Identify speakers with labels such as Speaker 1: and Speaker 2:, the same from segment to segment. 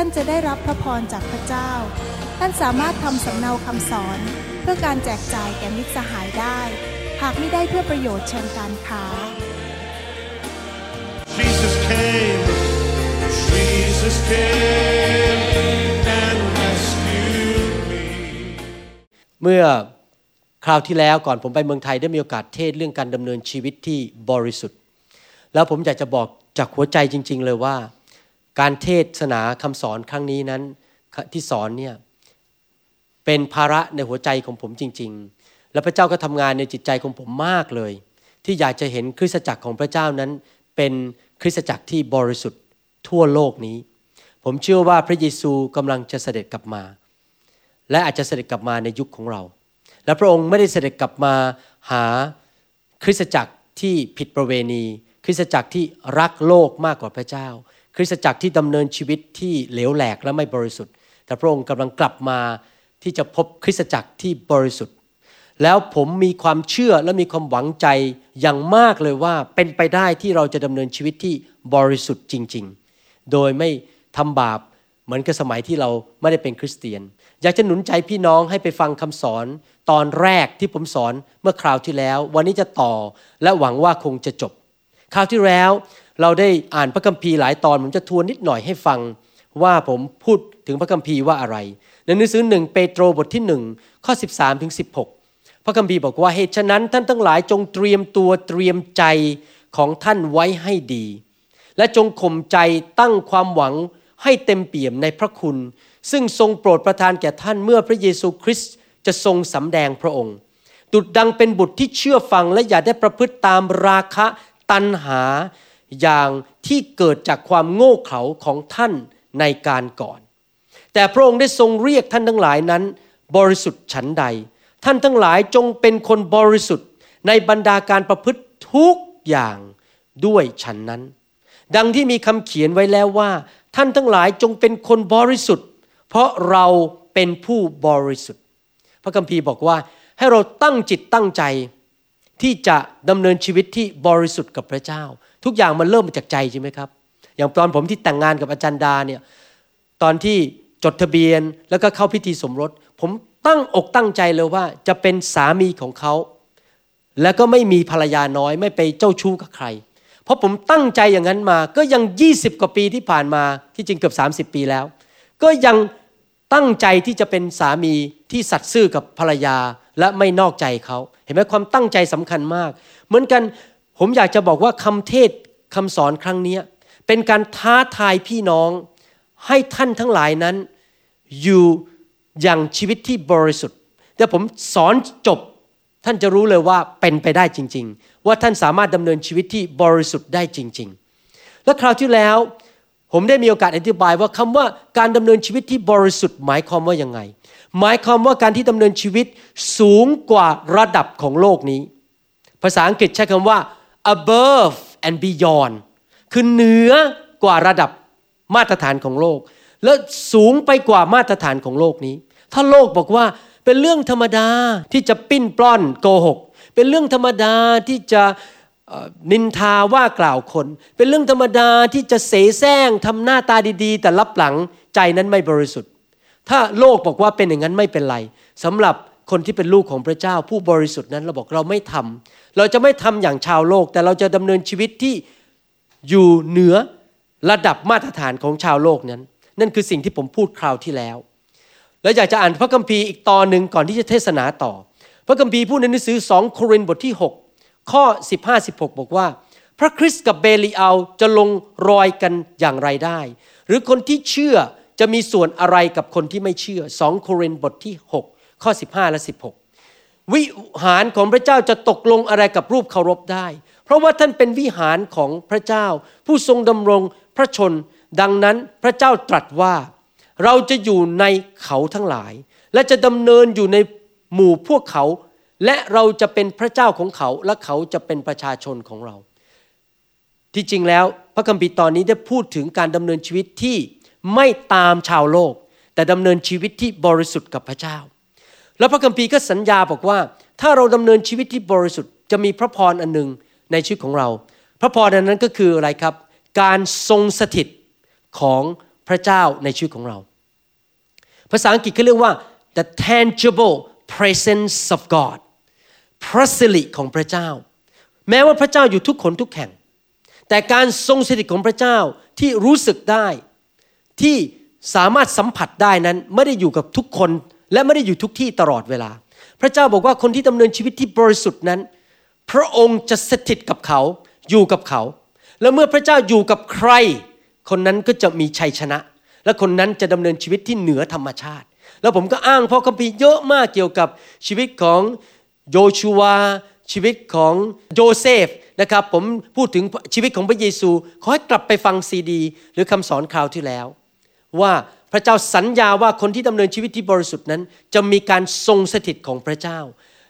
Speaker 1: ท่านจะได้รับพระพรจากพระเจ้า ท่านสามารถทำสำเนาคำสอน เพื่อการแจกจ่ายแก่มิตรสหายได้ หากไม่ได้เพื่อประโยชน์เชิงการค้า
Speaker 2: Jesus came, Jesus came and rescued me.
Speaker 3: เมื่อคราวที่แล้วก่อนผมไปเมืองไทยได้มีโอกาสเทศเรื่องการดำเนินชีวิตที่บริสุทธิ์ แล้วผมอยากจะบอกจากหัวใจจริง ๆ เลยว่า การเทศนาคำสอนครั้งนี้นั้นที่สอนเนี่ยเป็นภาระในหัวใจของผมจริง ๆ และพระเจ้าก็ทำงานในจิตใจของผมมากเลย ที่อยากจะเห็นคริสตจักรของพระเจ้านั้น เป็นคริสตจักรที่บริสุทธิ์ทั่วโลกนี้ ผมเชื่อว่าพระเยซูกำลังจะเสด็จกลับมา และอาจจะเสด็จกลับมาในยุคของเรา และพระองค์ไม่ได้เสด็จกลับมาหาคริสตจักรที่ผิดประเวณี คริสตจักรที่รักโลกมากกว่าพระเจ้า คริสตจักรที่ดำเนินชีวิตที่เหลวแหลกและไม่บริสุทธิ์ แต่พระองค์กำลังกลับมาที่จะพบคริสตจักรที่บริสุทธิ์ แล้วผมมีความเชื่อและมีความหวังใจอย่างมากเลยว่าเป็นไปได้ที่เราจะดำเนินชีวิตที่บริสุทธิ์จริง ๆ โดยไม่ทำบาปเหมือนกับสมัยที่เราไม่ได้เป็นคริสเตียน อยากจะหนุนใจพี่น้องให้ไปฟังคำสอน ตอนแรกที่ผมสอนเมื่อคราวที่แล้ว วันนี้จะต่อและหวังว่าคงจะจบ คราวที่แล้ว เราได้อ่านพระคัมภีร์หลายตอนผมจะทวนนิดหน่อยให้ฟังว่าผมพูดถึงพระคัมภีร์ว่าอะไร ในหนังสือหนึ่งเปโตรบทที่หนึ่งข้อ 13ถึง16 พระคัมภีร์บอกว่าเหตุฉะนั้นท่านทั้งหลายจงเตรียมตัวเตรียมใจของท่านไว้ให้ดี และจงข่มใจตั้งความหวังให้เต็มเปี่ยมในพระคุณ ซึ่งทรงโปรดประทานแก่ท่านเมื่อพระเยซูคริสต์จะทรงสำแดงพระองค์ ดุดดังเป็นบุตรที่เชื่อฟังและอย่าได้ประพฤติตามราคะตัณหา อย่างที่เกิดจากความโง่เขลาของท่านในการก่อน แต่พระองค์ได้ทรงเรียกท่านทั้งหลายนั้น บริสุทธิ์ฉันใด ท่านทั้งหลายจงเป็นคนบริสุทธิ์ในบรรดาการประพฤติทุกอย่างด้วยฉันนั้น ดังที่มีคำเขียนไว้แล้วว่า ท่านทั้งหลายจงเป็นคนบริสุทธิ์ เพราะเราเป็นผู้บริสุทธิ์ พระคัมภีร์บอกว่าให้เราตั้งจิตตั้งใจที่จะดำเนินชีวิตที่บริสุทธิ์กับพระเจ้า ทุกอย่างมันเริ่มมาจากใจใช่ไหมครับ อย่างตอนผมที่แต่งงานกับอาจารย์ดาเนี่ยตอนที่จดทะเบียนแล้วก็เข้าพิธีสมรส ผมตั้งอกตั้งใจเลยว่าจะเป็นสามีของเขา แล้วก็ไม่มีภรรยาน้อยไม่ไปเจ้าชู้กับใคร เพราะผมตั้งใจอย่างนั้นมา ก็ยัง 20 กว่าปีที่ผ่านมาที่จริงเกือบ 30 ปีแล้ว ก็ยังตั้งใจที่จะเป็นสามีที่สัตย์ซื่อกับภรรยาและไม่นอกใจเขา เห็นไหมความตั้งใจสำคัญมาก เหมือนกัน ผมอยากจะบอกว่าคำเทศคำสอนครั้งนี้เป็นการท้าทายพี่น้องให้ท่านทั้งหลายนั้น อยู่อย่างชีวิตที่บริสุทธิ์แต่ผมสอนจบท่านจะรู้เลยว่าเป็นไปได้จริง ๆ ว่าท่านสามารถดำเนินชีวิตที่บริสุทธิ์ได้จริง ๆ และคราวที่แล้ว ผมได้มีโอกาสอธิบายว่าคำว่าการดำเนินชีวิตที่บริสุทธิ์หมายความว่ายังไง หมายความว่าการที่ดำเนินชีวิตสูงกว่าระดับของโลกนี้ ภาษาอังกฤษใช้คำว่า above and beyond คือเหนือกว่าระดับมาตรฐานของโลก และสูงไปกว่ามาตรฐานของโลกนี้ ถ้าโลกบอกว่าเป็นเรื่องธรรมดาที่จะปิ้นปล้อนโกหก เป็นเรื่องธรรมดาที่จะนินทาว่ากล่าวคน เป็นเรื่องธรรมดาที่จะเสแสร้งทำหน้าตาดีๆ แต่รับหลังใจนั้นไม่บริสุทธิ์ ถ้าโลกบอกว่าเป็นอย่างนั้นไม่เป็นไรสำหรับ คนที่เป็นลูกของพระเจ้าผู้บริสุทธิ์นั้นเราบอกเราไม่ทำเราจะไม่ทำอย่างชาวโลก แต่เราจะดำเนินชีวิตที่อยู่เหนือระดับมาตรฐานของชาวโลกนั้น นั่นคือสิ่งที่ผมพูดคราวที่แล้ว แล้วอยากจะอ่านพระคัมภีร์อีกตอนหนึ่งก่อนที่จะเทศนาต่อ พระคัมภีร์พูดในหนังสือสองโครินธ์บทที่ 6 ข้อ 15 16 บอกว่า พระคริสต์กับเบลีอัลจะลงรอยกันอย่างไรได้ หรือคนที่เชื่อจะมีส่วนอะไรกับคนที่ไม่เชื่อสองโครินธ์บทที่ 6 ข้อ 15 และ 16 วิหารของพระเจ้าจะตกลงอะไรกับรูปเคารพได้ เพราะว่าท่านเป็นวิหารของพระเจ้า ผู้ทรงดำรงพระชน ดังนั้นพระเจ้าตรัสว่า เราจะอยู่ในเขาทั้งหลาย และจะดำเนินอยู่ในหมู่พวกเขา และเราจะเป็นพระเจ้าของเขา และเขาจะเป็นประชาชนของเรา ที่จริงแล้วพระคัมภีร์ตอนนี้ได้พูดถึงการดำเนินชีวิตที่ไม่ตามชาวโลก แต่ดำเนินชีวิตที่บริสุทธิ์กับพระเจ้า แล้วพระคัมภีร์ก็สัญญาบอกว่า ถ้าเราดำเนินชีวิตที่บริสุทธิ์จะมีพระพรอันหนึ่งในชีวิตของเรา พระพรอันนั้นก็คืออะไรครับ การทรงสถิตของพระเจ้าในชีวิตของเรา ภาษาอังกฤษเขาเรียกว่า the tangible presence of God พระสิริของพระเจ้า แม้ว่าพระเจ้าอยู่ทุกคนทุกแห่ง แต่การทรงสถิตของพระเจ้าที่รู้สึกได้ ที่สามารถสัมผัสได้นั้นไม่ได้อยู่กับทุกคน และไม่ได้อยู่ทุกที่ตลอดเวลา พระเจ้าบอกว่าคนที่ดำเนินชีวิตที่บริสุทธิ์นั้น พระองค์จะสถิตกับเขาอยู่กับเขา แล้วเมื่อพระเจ้าอยู่กับใคร คนนั้นก็จะมีชัยชนะ และคนนั้นจะดำเนินชีวิตที่เหนือธรรมชาติ แล้วผมก็อ้างพระคัมภีร์เยอะมากเกี่ยวกับชีวิตของโยชูวาชีวิตของโยเซฟนะครับผมพูดถึงชีวิตของพระเยซู ขอให้กลับไปฟังซีดี หรือคำสอนคราวที่แล้ว ว่า พระเจ้าสัญญาว่าคนที่ดำเนินชีวิตที่บริสุทธิ์นั้น จะมีการทรงสถิตของพระเจ้า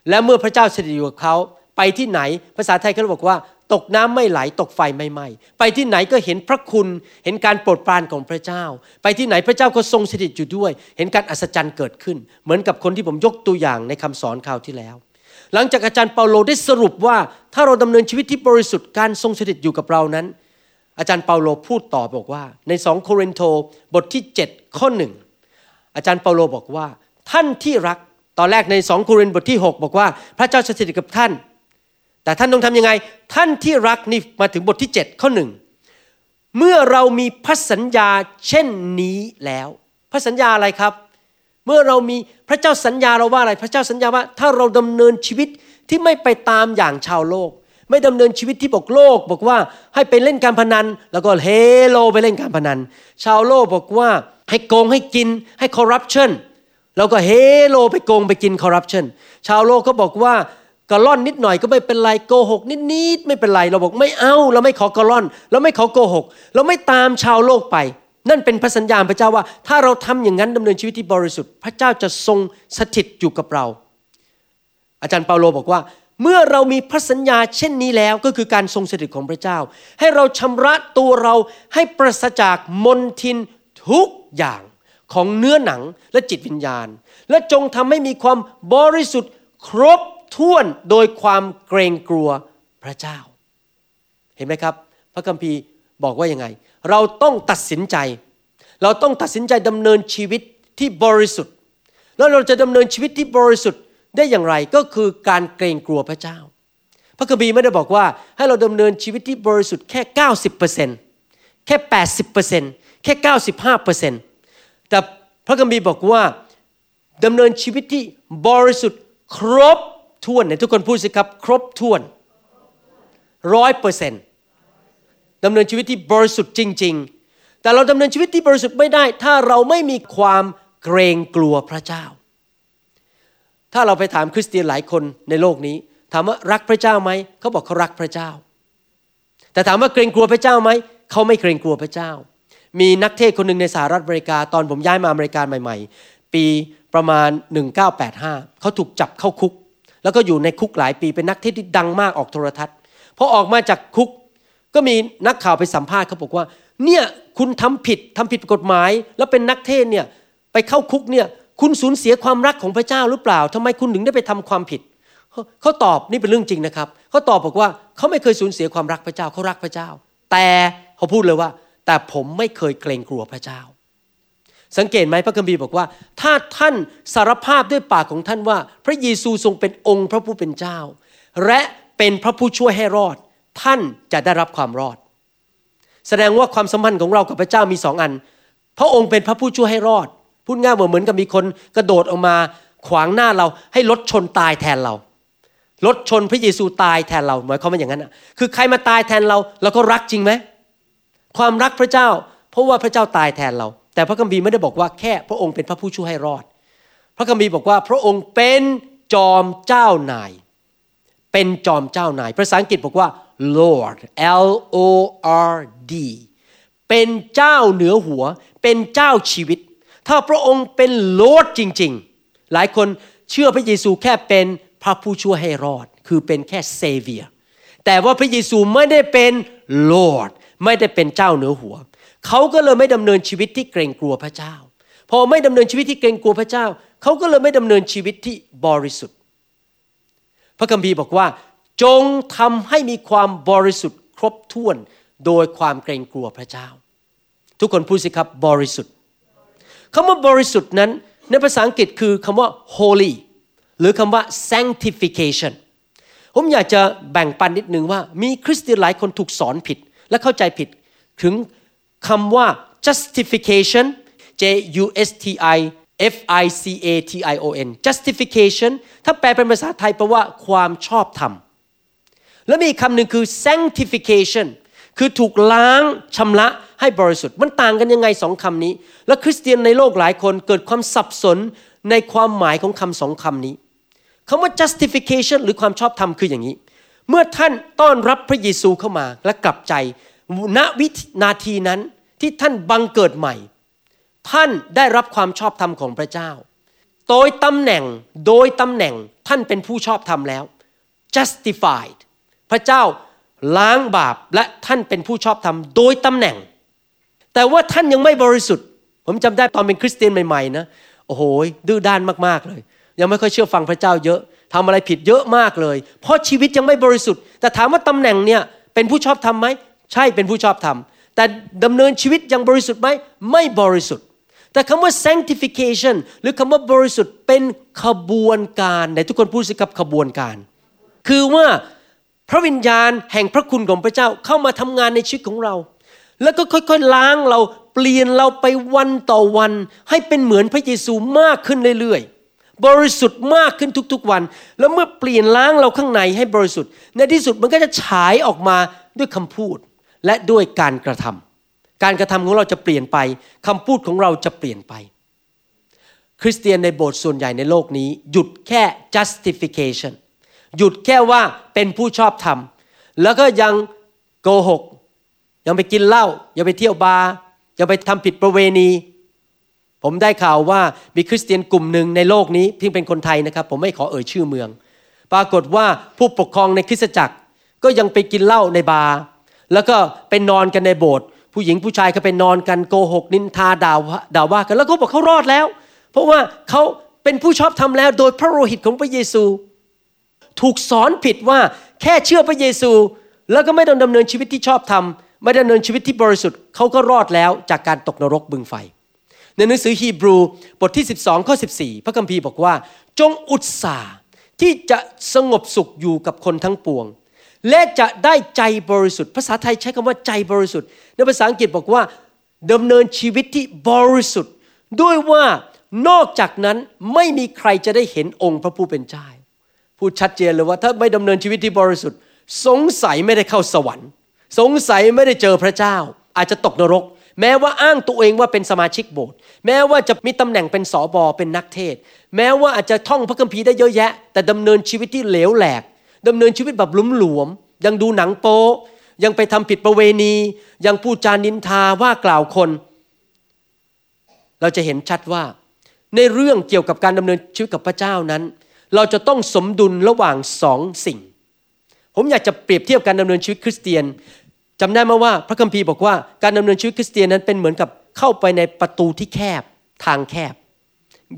Speaker 3: และเมื่อพระเจ้าสถิตอยู่กับเขา ไปที่ไหน ภาษาไทยเขาบอกว่า ตกน้ำไม่ไหลตกไฟไม่ไหม้ไปที่ไหนก็เห็นพระคุณเห็นการโปรดปรานของพระเจ้า ไปที่ไหนพระเจ้าก็ทรงสถิตอยู่ด้วย เห็นการอัศจรรย์เกิดขึ้น เหมือนกับคนที่ผมยกตัวอย่างในคำสอนคราวที่แล้ว หลังจากอาจารย์เปาโลได้สรุปว่าถ้าเราดำเนินชีวิตที่บริสุทธิ์การทรงสถิตอยู่กับเรานั้น อาจารย์เปาโลพูดต่อบอกว่า ในสองโครินโตบทที่ 7 ข้อหนึ่งอาจารย์เปาโลบอกว่า ท่านที่รักตอนแรกในสองโครินบทที่ 6 บอกว่า พระเจ้าสถิตกับท่าน แต่ท่านต้องทำยังไง ท่านที่รักนี่มาถึงบทที่ 7 ข้อหนึ่งเมื่อเรามีพระสัญญาเช่นนี้แล้วพระสัญญาอะไรครับ เมื่อเรามีพระเจ้าสัญญาเราว่าอะไร พระเจ้าสัญญาว่า ถ้าเราดำเนินชีวิตที่ไม่ไปตามอย่างชาวโลก ไม่ดำเนินชีวิตที่บอกโลก บอกว่าให้ไปเล่นการพนัน แล้วก็เฮโลไปเล่นการพนัน ชาวโลกบอกว่าให้โกงให้กินให้คอร์รัปชันแล้วก็เฮโลไปโกงไปกินคอร์รัปชันชาวโลกก็บอกว่ากระล่อนนิดหน่อยก็ไม่เป็นไรโกหกนิดๆไม่เป็นไรเราบอกไม่เอาเราไม่ขอกระล่อน เราไม่ขอโกหก เราไม่ตามชาวโลกไป นั่นเป็นพระสัญญาณพระเจ้าว่า ถ้าเราทำอย่างนั้นดำเนินชีวิตที่บริสุทธิ์ พระเจ้าจะทรงสถิตอยู่กับเรา อาจารย์เปาโลบอกว่า เมื่อเรามีพระสัญญาเช่นนี้แล้วก็คือการทรงสถิตของพระเจ้า ให้เราชำระตัวเราให้ปราศจากมนทินทุกอย่างของเนื้อหนังและจิตวิญญาณ และจงทำให้มีความบริสุทธิ์ครบถ้วนโดยความเกรงกลัวพระเจ้า เห็นไหมครับ พระคัมภีร์บอกว่ายังไง เราต้องตัดสินใจ เราต้องตัดสินใจดำเนินชีวิตที่บริสุทธิ์ แล้วเราจะดำเนินชีวิตที่บริสุทธิ์ ได้อย่างไรก็คือการเกรงกลัวพระเจ้า พระคัมภีร์ไม่ได้บอกว่า ให้เราดำเนินชีวิตที่บริสุทธิ์แค่ 90%แค่ 80%แค่ 95%แต่พระคัมภีร์บอกว่าดำเนินชีวิตที่บริสุทธิ์ครบถ้วนเนี่ยทุกคนพูดสิครับ ครบถ้วนร้อยเปอร์เซ็นต์ดำเนินชีวิตที่บริสุทธิ์จริง ๆ แต่เราดำเนินชีวิตที่บริสุทธิ์ไม่ได้ ถ้าเราไม่มีความเกรงกลัวพระเจ้า ถ้าเราไปถามคริสเตียนหลายคนในโลกนี้ ถามว่ารักพระเจ้าไหมเขาบอกเขารักพระเจ้า แต่ถามว่าเกรงกลัวพระเจ้าไหมเขาไม่เกรงกลัวพระเจ้า มีนักเทศคนหนึ่งในสหรัฐอเมริกา ตอนผมย้ายมาอเมริกาใหม่ ๆ ปีประมาณ 1985 เขาถูกจับเข้าคุก แล้วก็อยู่ในคุกหลายปีเป็นนักเทศที่ดังมากออกโทรทัศน์พอออกมาจากคุกก็มีนักข่าวไปสัมภาษณ์เขาบอกว่า เนี่ยคุณทำผิดทำผิดกฎหมาย แล้วเป็นนักเทศเนี่ยไปเข้าคุกเนี่ย คุณสูญเสียความรักของพระเจ้าหรือเปล่าทำไมคุณถึงได้ไปทำความผิด เขาตอบนี่เป็นเรื่องจริงนะครับ เขาตอบบอกว่าเขาไม่เคยสูญเสียความรักพระเจ้าเขารักพระเจ้า แต่เขาพูดเลยว่า แต่ผมไม่เคยเกรงกลัวพระเจ้า สังเกตไหมพระคัมภีร์บอกว่า ถ้าท่านสารภาพด้วยปากของท่านว่า พระเยซูทรงเป็นองค์พระผู้เป็นเจ้า และเป็นพระผู้ช่วยให้รอด ท่านจะได้รับความรอด แสดงว่าความสัมพันธ์ของเรากับพระเจ้ามีสองอัน พระองค์เป็นพระผู้ช่วยให้รอด พูดง่ายเหมือนกับมีคนกระโดดออกมาขวางหน้าเราให้รถชนตายแทนเรารถชนพระเยซูตายแทนเราหมายความว่าอย่างนั้นคือใครมาตายแทนเราเราก็รักจริงไหมความรักพระเจ้า เพราะว่าพระเจ้าตายแทนเรา แต่พระคัมภีร์ไม่ได้บอกว่าแค่พระองค์เป็นพระผู้ช่วยให้รอด พระคัมภีร์บอกว่าพระองค์เป็นจอมเจ้านาย เป็นจอมเจ้านายภาษาอังกฤษบอกว่า Lord L O R D เป็นเจ้าเหนือหัว เป็นเจ้าชีวิต ถ้าพระองค์เป็นโลดจริง ๆ หลายคนเชื่อพระเยซูแค่เป็นพระผู้ช่วยให้รอด คือเป็นแค่เซเวียแต่ว่าพระเยซูไม่ได้เป็นโลดไม่ได้เป็นเจ้าเหนือหัว เขาก็เลยไม่ดำเนินชีวิตที่เกรงกลัวพระเจ้า พอไม่ดำเนินชีวิตที่เกรงกลัวพระเจ้า เขาก็เลยไม่ดำเนินชีวิตที่บริสุทธิ์ พระคัมภีร์บอกว่า จงทำให้มีความบริสุทธิ์ครบถ้วนโดยความเกรงกลัวพระเจ้า ทุกคนพูดสิครับบริสุทธิ์ คำว่าบริสุทธิ์นั้น ในภาษาอังกฤษคือคำว่า holy หรือคำว่า sanctification ผมอยากจะแบ่งปันนิดนึงว่า มีคริสเตียนหลายคนถูกสอนผิด และเข้าใจผิด ถึงคำว่า justification J U S T I F I C A T I O N justification ถ้าแปลเป็นภาษาไทยแปลว่าความชอบธรรม แล้วมีคำหนึ่งคือ sanctification คือถูกล้างชำระ ให้บริสุทธิ์มันต่างกันยังไงสองคำนี้ และคริสเตียนในโลกหลายคนเกิดความสับสนในความหมายของคำสองคำนี้คำว่า justification หรือความชอบธรรมคืออย่างนี้ เมื่อท่านต้อนรับพระเยซูเข้ามาและกลับใจณวินาทีนั้นที่ท่านบังเกิดใหม่ ท่านได้รับความชอบธรรมของพระเจ้า โดยตำแหน่งโดยตำแหน่งท่านเป็นผู้ชอบธรรมแล้ว justified พระเจ้าล้างบาปและท่านเป็นผู้ชอบธรรมโดยตำแหน่ง แต่ว่าท่านยังไม่บริสุทธิ์ ผมจำได้ตอนเป็นคริสเตียนใหม่ๆนะโอ้โหดื้อด้านมากๆเลย ยังไม่ค่อยเชื่อฟังพระเจ้าเยอะทำอะไรผิดเยอะมากเลย เพราะชีวิตยังไม่บริสุทธิ์ แต่ถามว่าตำแหน่งเนี่ยเป็นผู้ชอบธรรมไหมใช่เป็นผู้ชอบธรรมแต่ดำเนินชีวิตยังบริสุทธิ์ไหมไม่บริสุทธิ์ แต่คำว่า sanctification หรือคำว่าบริสุทธิ์เป็นขบวนการไหนทุกคนพูดสิครับขบวนการ คือว่าพระวิญญาณแห่งพระคุณของพระเจ้าเข้ามาทำงานในชีวิตของเรา แล้วก็ค่อยๆล้างเราเปลี่ยนเราไปวันต่อวัน ให้เป็นเหมือนพระเยซูมากขึ้นเรื่อยๆ บริสุทธิ์มากขึ้นทุกๆวัน แล้วเมื่อเปลี่ยนล้างเราข้างในให้บริสุทธิ์ ในที่สุดมันก็จะฉายออกมาด้วยคำพูดและด้วยการกระทำการกระทำของเราจะเปลี่ยนไปคำพูดของเราจะเปลี่ยนไป คริสเตียนในโบสถ์ส่วนใหญ่ในโลกนี้ หยุดแค่ justification หยุดแค่ว่าเป็นผู้ชอบธรรม แล้วก็ยังโกหก ยังไปกินเหล้ายังไปเที่ยวบาร์ยังไปทำผิดประเวณี ผมได้ข่าวว่ามีคริสเตียนกลุ่มหนึ่งในโลกนี้เพียงเป็นคนไทยนะครับ ผมไม่ขอเอ่ยชื่อเมือง ปรากฏว่าผู้ปกครองในคริสตจักร ก็ยังไปกินเหล้าในบาร์แล้วก็ไปนอนกันในโบสถ์ผู้หญิงผู้ชายก็ไปนอนกันโกหก นินทาด่าด่าว่ากัน แล้วเขาบอกเขารอดแล้ว เพราะว่าเขาเป็นผู้ชอบธรรมแล้วโดยพระโลหิตของพระเยซู ถูกสอนผิดว่าแค่เชื่อพระเยซู แล้วก็ไม่ต้องดำเนินชีวิตที่ชอบธรรม ไม่ดำเนินชีวิตที่บริสุทธิ์เขาก็รอดแล้วจากการตกนรกบึงไฟ ในหนังสือฮีบรูบทที่ 12ข้อ14 พระคัมภีร์บอกว่า จงอุตสาห์ที่จะสงบสุขอยู่กับคนทั้งปวง และจะได้ใจบริสุทธิ์ ภาษาไทยใช้คำว่าใจบริสุทธิ์ ในภาษาอังกฤษบอกว่าดำเนินชีวิตที่บริสุทธิ์ ด้วยว่านอกจากนั้นไม่มีใครจะได้เห็นองค์พระผู้เป็นเจ้าพูดชัดเจนเลยว่าถ้าไม่ดำเนินชีวิตที่บริสุทธิ์ สงสัยไม่ได้เข้าสวรรค์ สงสัยไม่ได้เจอพระเจ้า อาจจะตกนรก แม้ว่าอ้างตัวเองว่าเป็นสมาชิกโบสถ์แม้ว่าจะมีตำแหน่งเป็นสอบอเป็นนักเทศ แม้ว่าอาจจะท่องพระคัมภีร์ได้เยอะแยะ แต่ดำเนินชีวิตที่เหลวแหลกดำเนินชีวิตแบบลุ่มหลวม ยังดูหนังโป๊ยังไปทำผิดประเวณี ยังพูดจานินทาว่ากล่าวคน เราจะเห็นชัดว่า ในเรื่องเกี่ยวกับการดำเนินชีวิตกับพระเจ้านั้น เราจะต้องสมดุลระหว่างสองสิ่ง ผมอยากจะเปรียบเทียบการดำเนินชีวิตคริสเตียน จำได้ไหมว่าพระคัมภีร์บอกว่าการดำเนินชีวิตคริสเตียนนั้นเป็นเหมือนกับเข้าไปในประตูที่แคบทางแคบ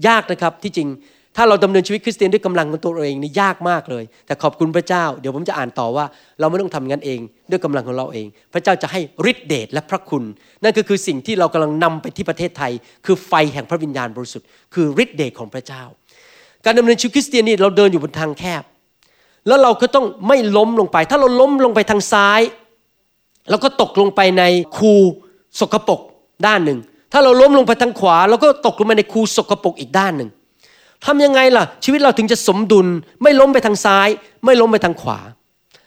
Speaker 3: ยากนะครับที่จริงถ้าเราดำเนินชีวิตคริสเตียนด้วยกำลังของตัวเราเองนี่ยากมากเลย แต่ขอบคุณพระเจ้า เดี๋ยวผมจะอ่านต่อว่า เราไม่ต้องทำงั้นเองด้วยกำลังของเราเอง พระเจ้าจะให้ฤทธิเดชและพระคุณ นั่นก็คือสิ่งที่เรากำลังนำไปที่ประเทศไทย คือไฟแห่งพระวิญญาณบริสุทธิ์คือฤทธิเดชของพระเจ้า การดำเนินชีวิตคริสเตียนนี่เราเดินอยู่บนทางแคบ แล้วเราก็ต้องไม่ล้มลงไป ถ้าเราล้มลงไปทางซ้าย แล้วก็ตกลงไปในคูสกปรกด้านหนึ่ง ถ้าเราล้มลงไปทางขวาเราก็ตกลงไปในคูสกปรกอีกด้านหนึ่งทำยังไงล่ะ ชีวิตเราถึงจะสมดุลไม่ล้มไปทางซ้าย ไม่ล้มไปทางขวา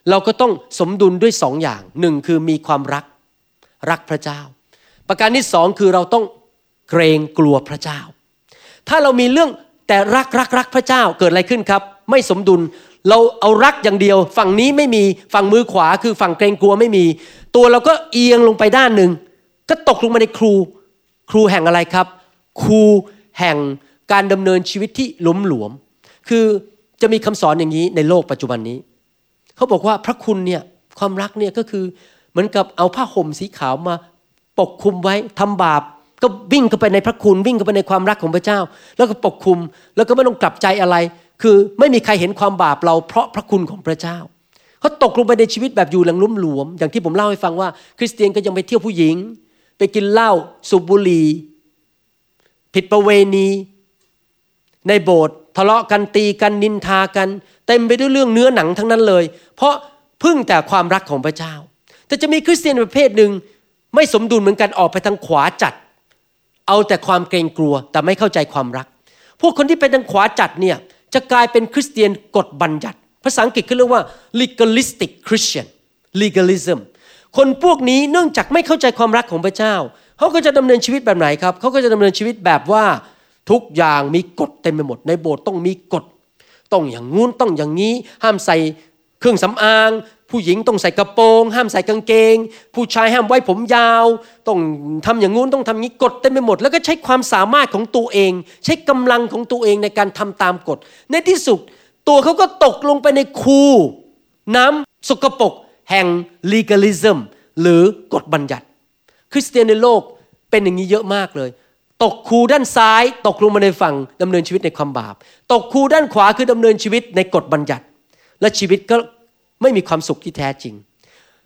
Speaker 3: เราก็ต้องสมดุลด้วยสองอย่างหนึ่งคือมีความรักรักพระเจ้า ประการที่สองคือเราต้องเกรงกลัวพระเจ้า ถ้าเรามีเรื่องแต่รักรักรักพระเจ้าเกิดอะไรขึ้นครับ ไม่สมดุลเราเอารักอย่างเดียว ฝั่งนี้ไม่มีฝั่งมือขวาคือฝั่งเกรงกลัวไม่มี ตัวเราก็เอียงลงไปด้านหนึ่ง ก็ตกลงมาในครู ครูแห่งอะไรครับ ครูแห่งการดำเนินชีวิตที่หลมหลวม คือจะมีคำสอนอย่างนี้ในโลกปัจจุบันนี้ เขาบอกว่าพระคุณเนี่ยความรักเนี่ยก็คือเหมือนกับเอาผ้าห่มสีขาวมาปกคลุมไว้ทำบาปก็วิ่งเข้าไปในพระคุณวิ่งเข้าไปในความรักของพระเจ้า แล้วก็ปกคลุมแล้วก็ไม่ต้องกลับใจอะไร คือไม่มีใครเห็นความบาปเราเพราะพระคุณของพระเจ้า เขาตกลงไปในชีวิตแบบอยู่หลังลุ่มหลวม อย่างที่ผมเล่าให้ฟังว่า คริสเตียนก็ยังไปเที่ยวผู้หญิง ไปกินเหล้าสูบบุหรี่ผิดประเวณี ในโบสถ์ทะเลาะกันตีกันนินทากัน เต็มไปด้วยเรื่องเนื้อหนังทั้งนั้นเลย เพราะพึ่งแต่ความรักของพระเจ้า แต่จะมีคริสเตียนประเภทหนึ่งไม่สมดุลเหมือนกันออกไปทางขวาจัด เอาแต่ความเกรงกลัวแต่ไม่เข้าใจความรัก พวกคนที่เป็นทางขวาจัดเนี่ยจะกลายเป็นคริสเตียนกฎบัญญัติ ภาษาอังกฤษเขาเรียกว่า legalistic Christian legalism คนพวกนี้เนื่องจากไม่เข้าใจความรักของพระเจ้า เขาก็จะดำเนินชีวิตแบบไหนครับเขาก็จะดำเนินชีวิตแบบว่าทุกอย่างมีกฎเต็มไปหมด ในโบสถ์ต้องมีกฎ ต้องอย่างงู้นต้องอย่างนี้ ห้ามใส่เครื่องสำอาง ผู้หญิงต้องใส่กระโปรง ห้ามใส่กางเกง ผู้ชายห้ามไว้ผมยาว ต้องทำอย่างงู้นต้องทำนี้กฎเต็มไปหมด แล้วก็ใช้ความสามารถของตัวเอง ใช้กำลังของตัวเองในการทำตามกฎ ในที่สุด ตัวเขาก็ตกลงไปในคูน้ำสกปรกแห่ง legalism หรือกฎบัญญัติ คริสเตียนในโลกเป็นอย่างนี้เยอะมากเลย ตกคูด้านซ้าย ตกลงมาในฝั่งดำเนินชีวิตในความบาป ตกคูด้านขวาคือดำเนินชีวิตในกฎบัญญัติ และชีวิตก็ไม่มีความสุขที่แท้จริง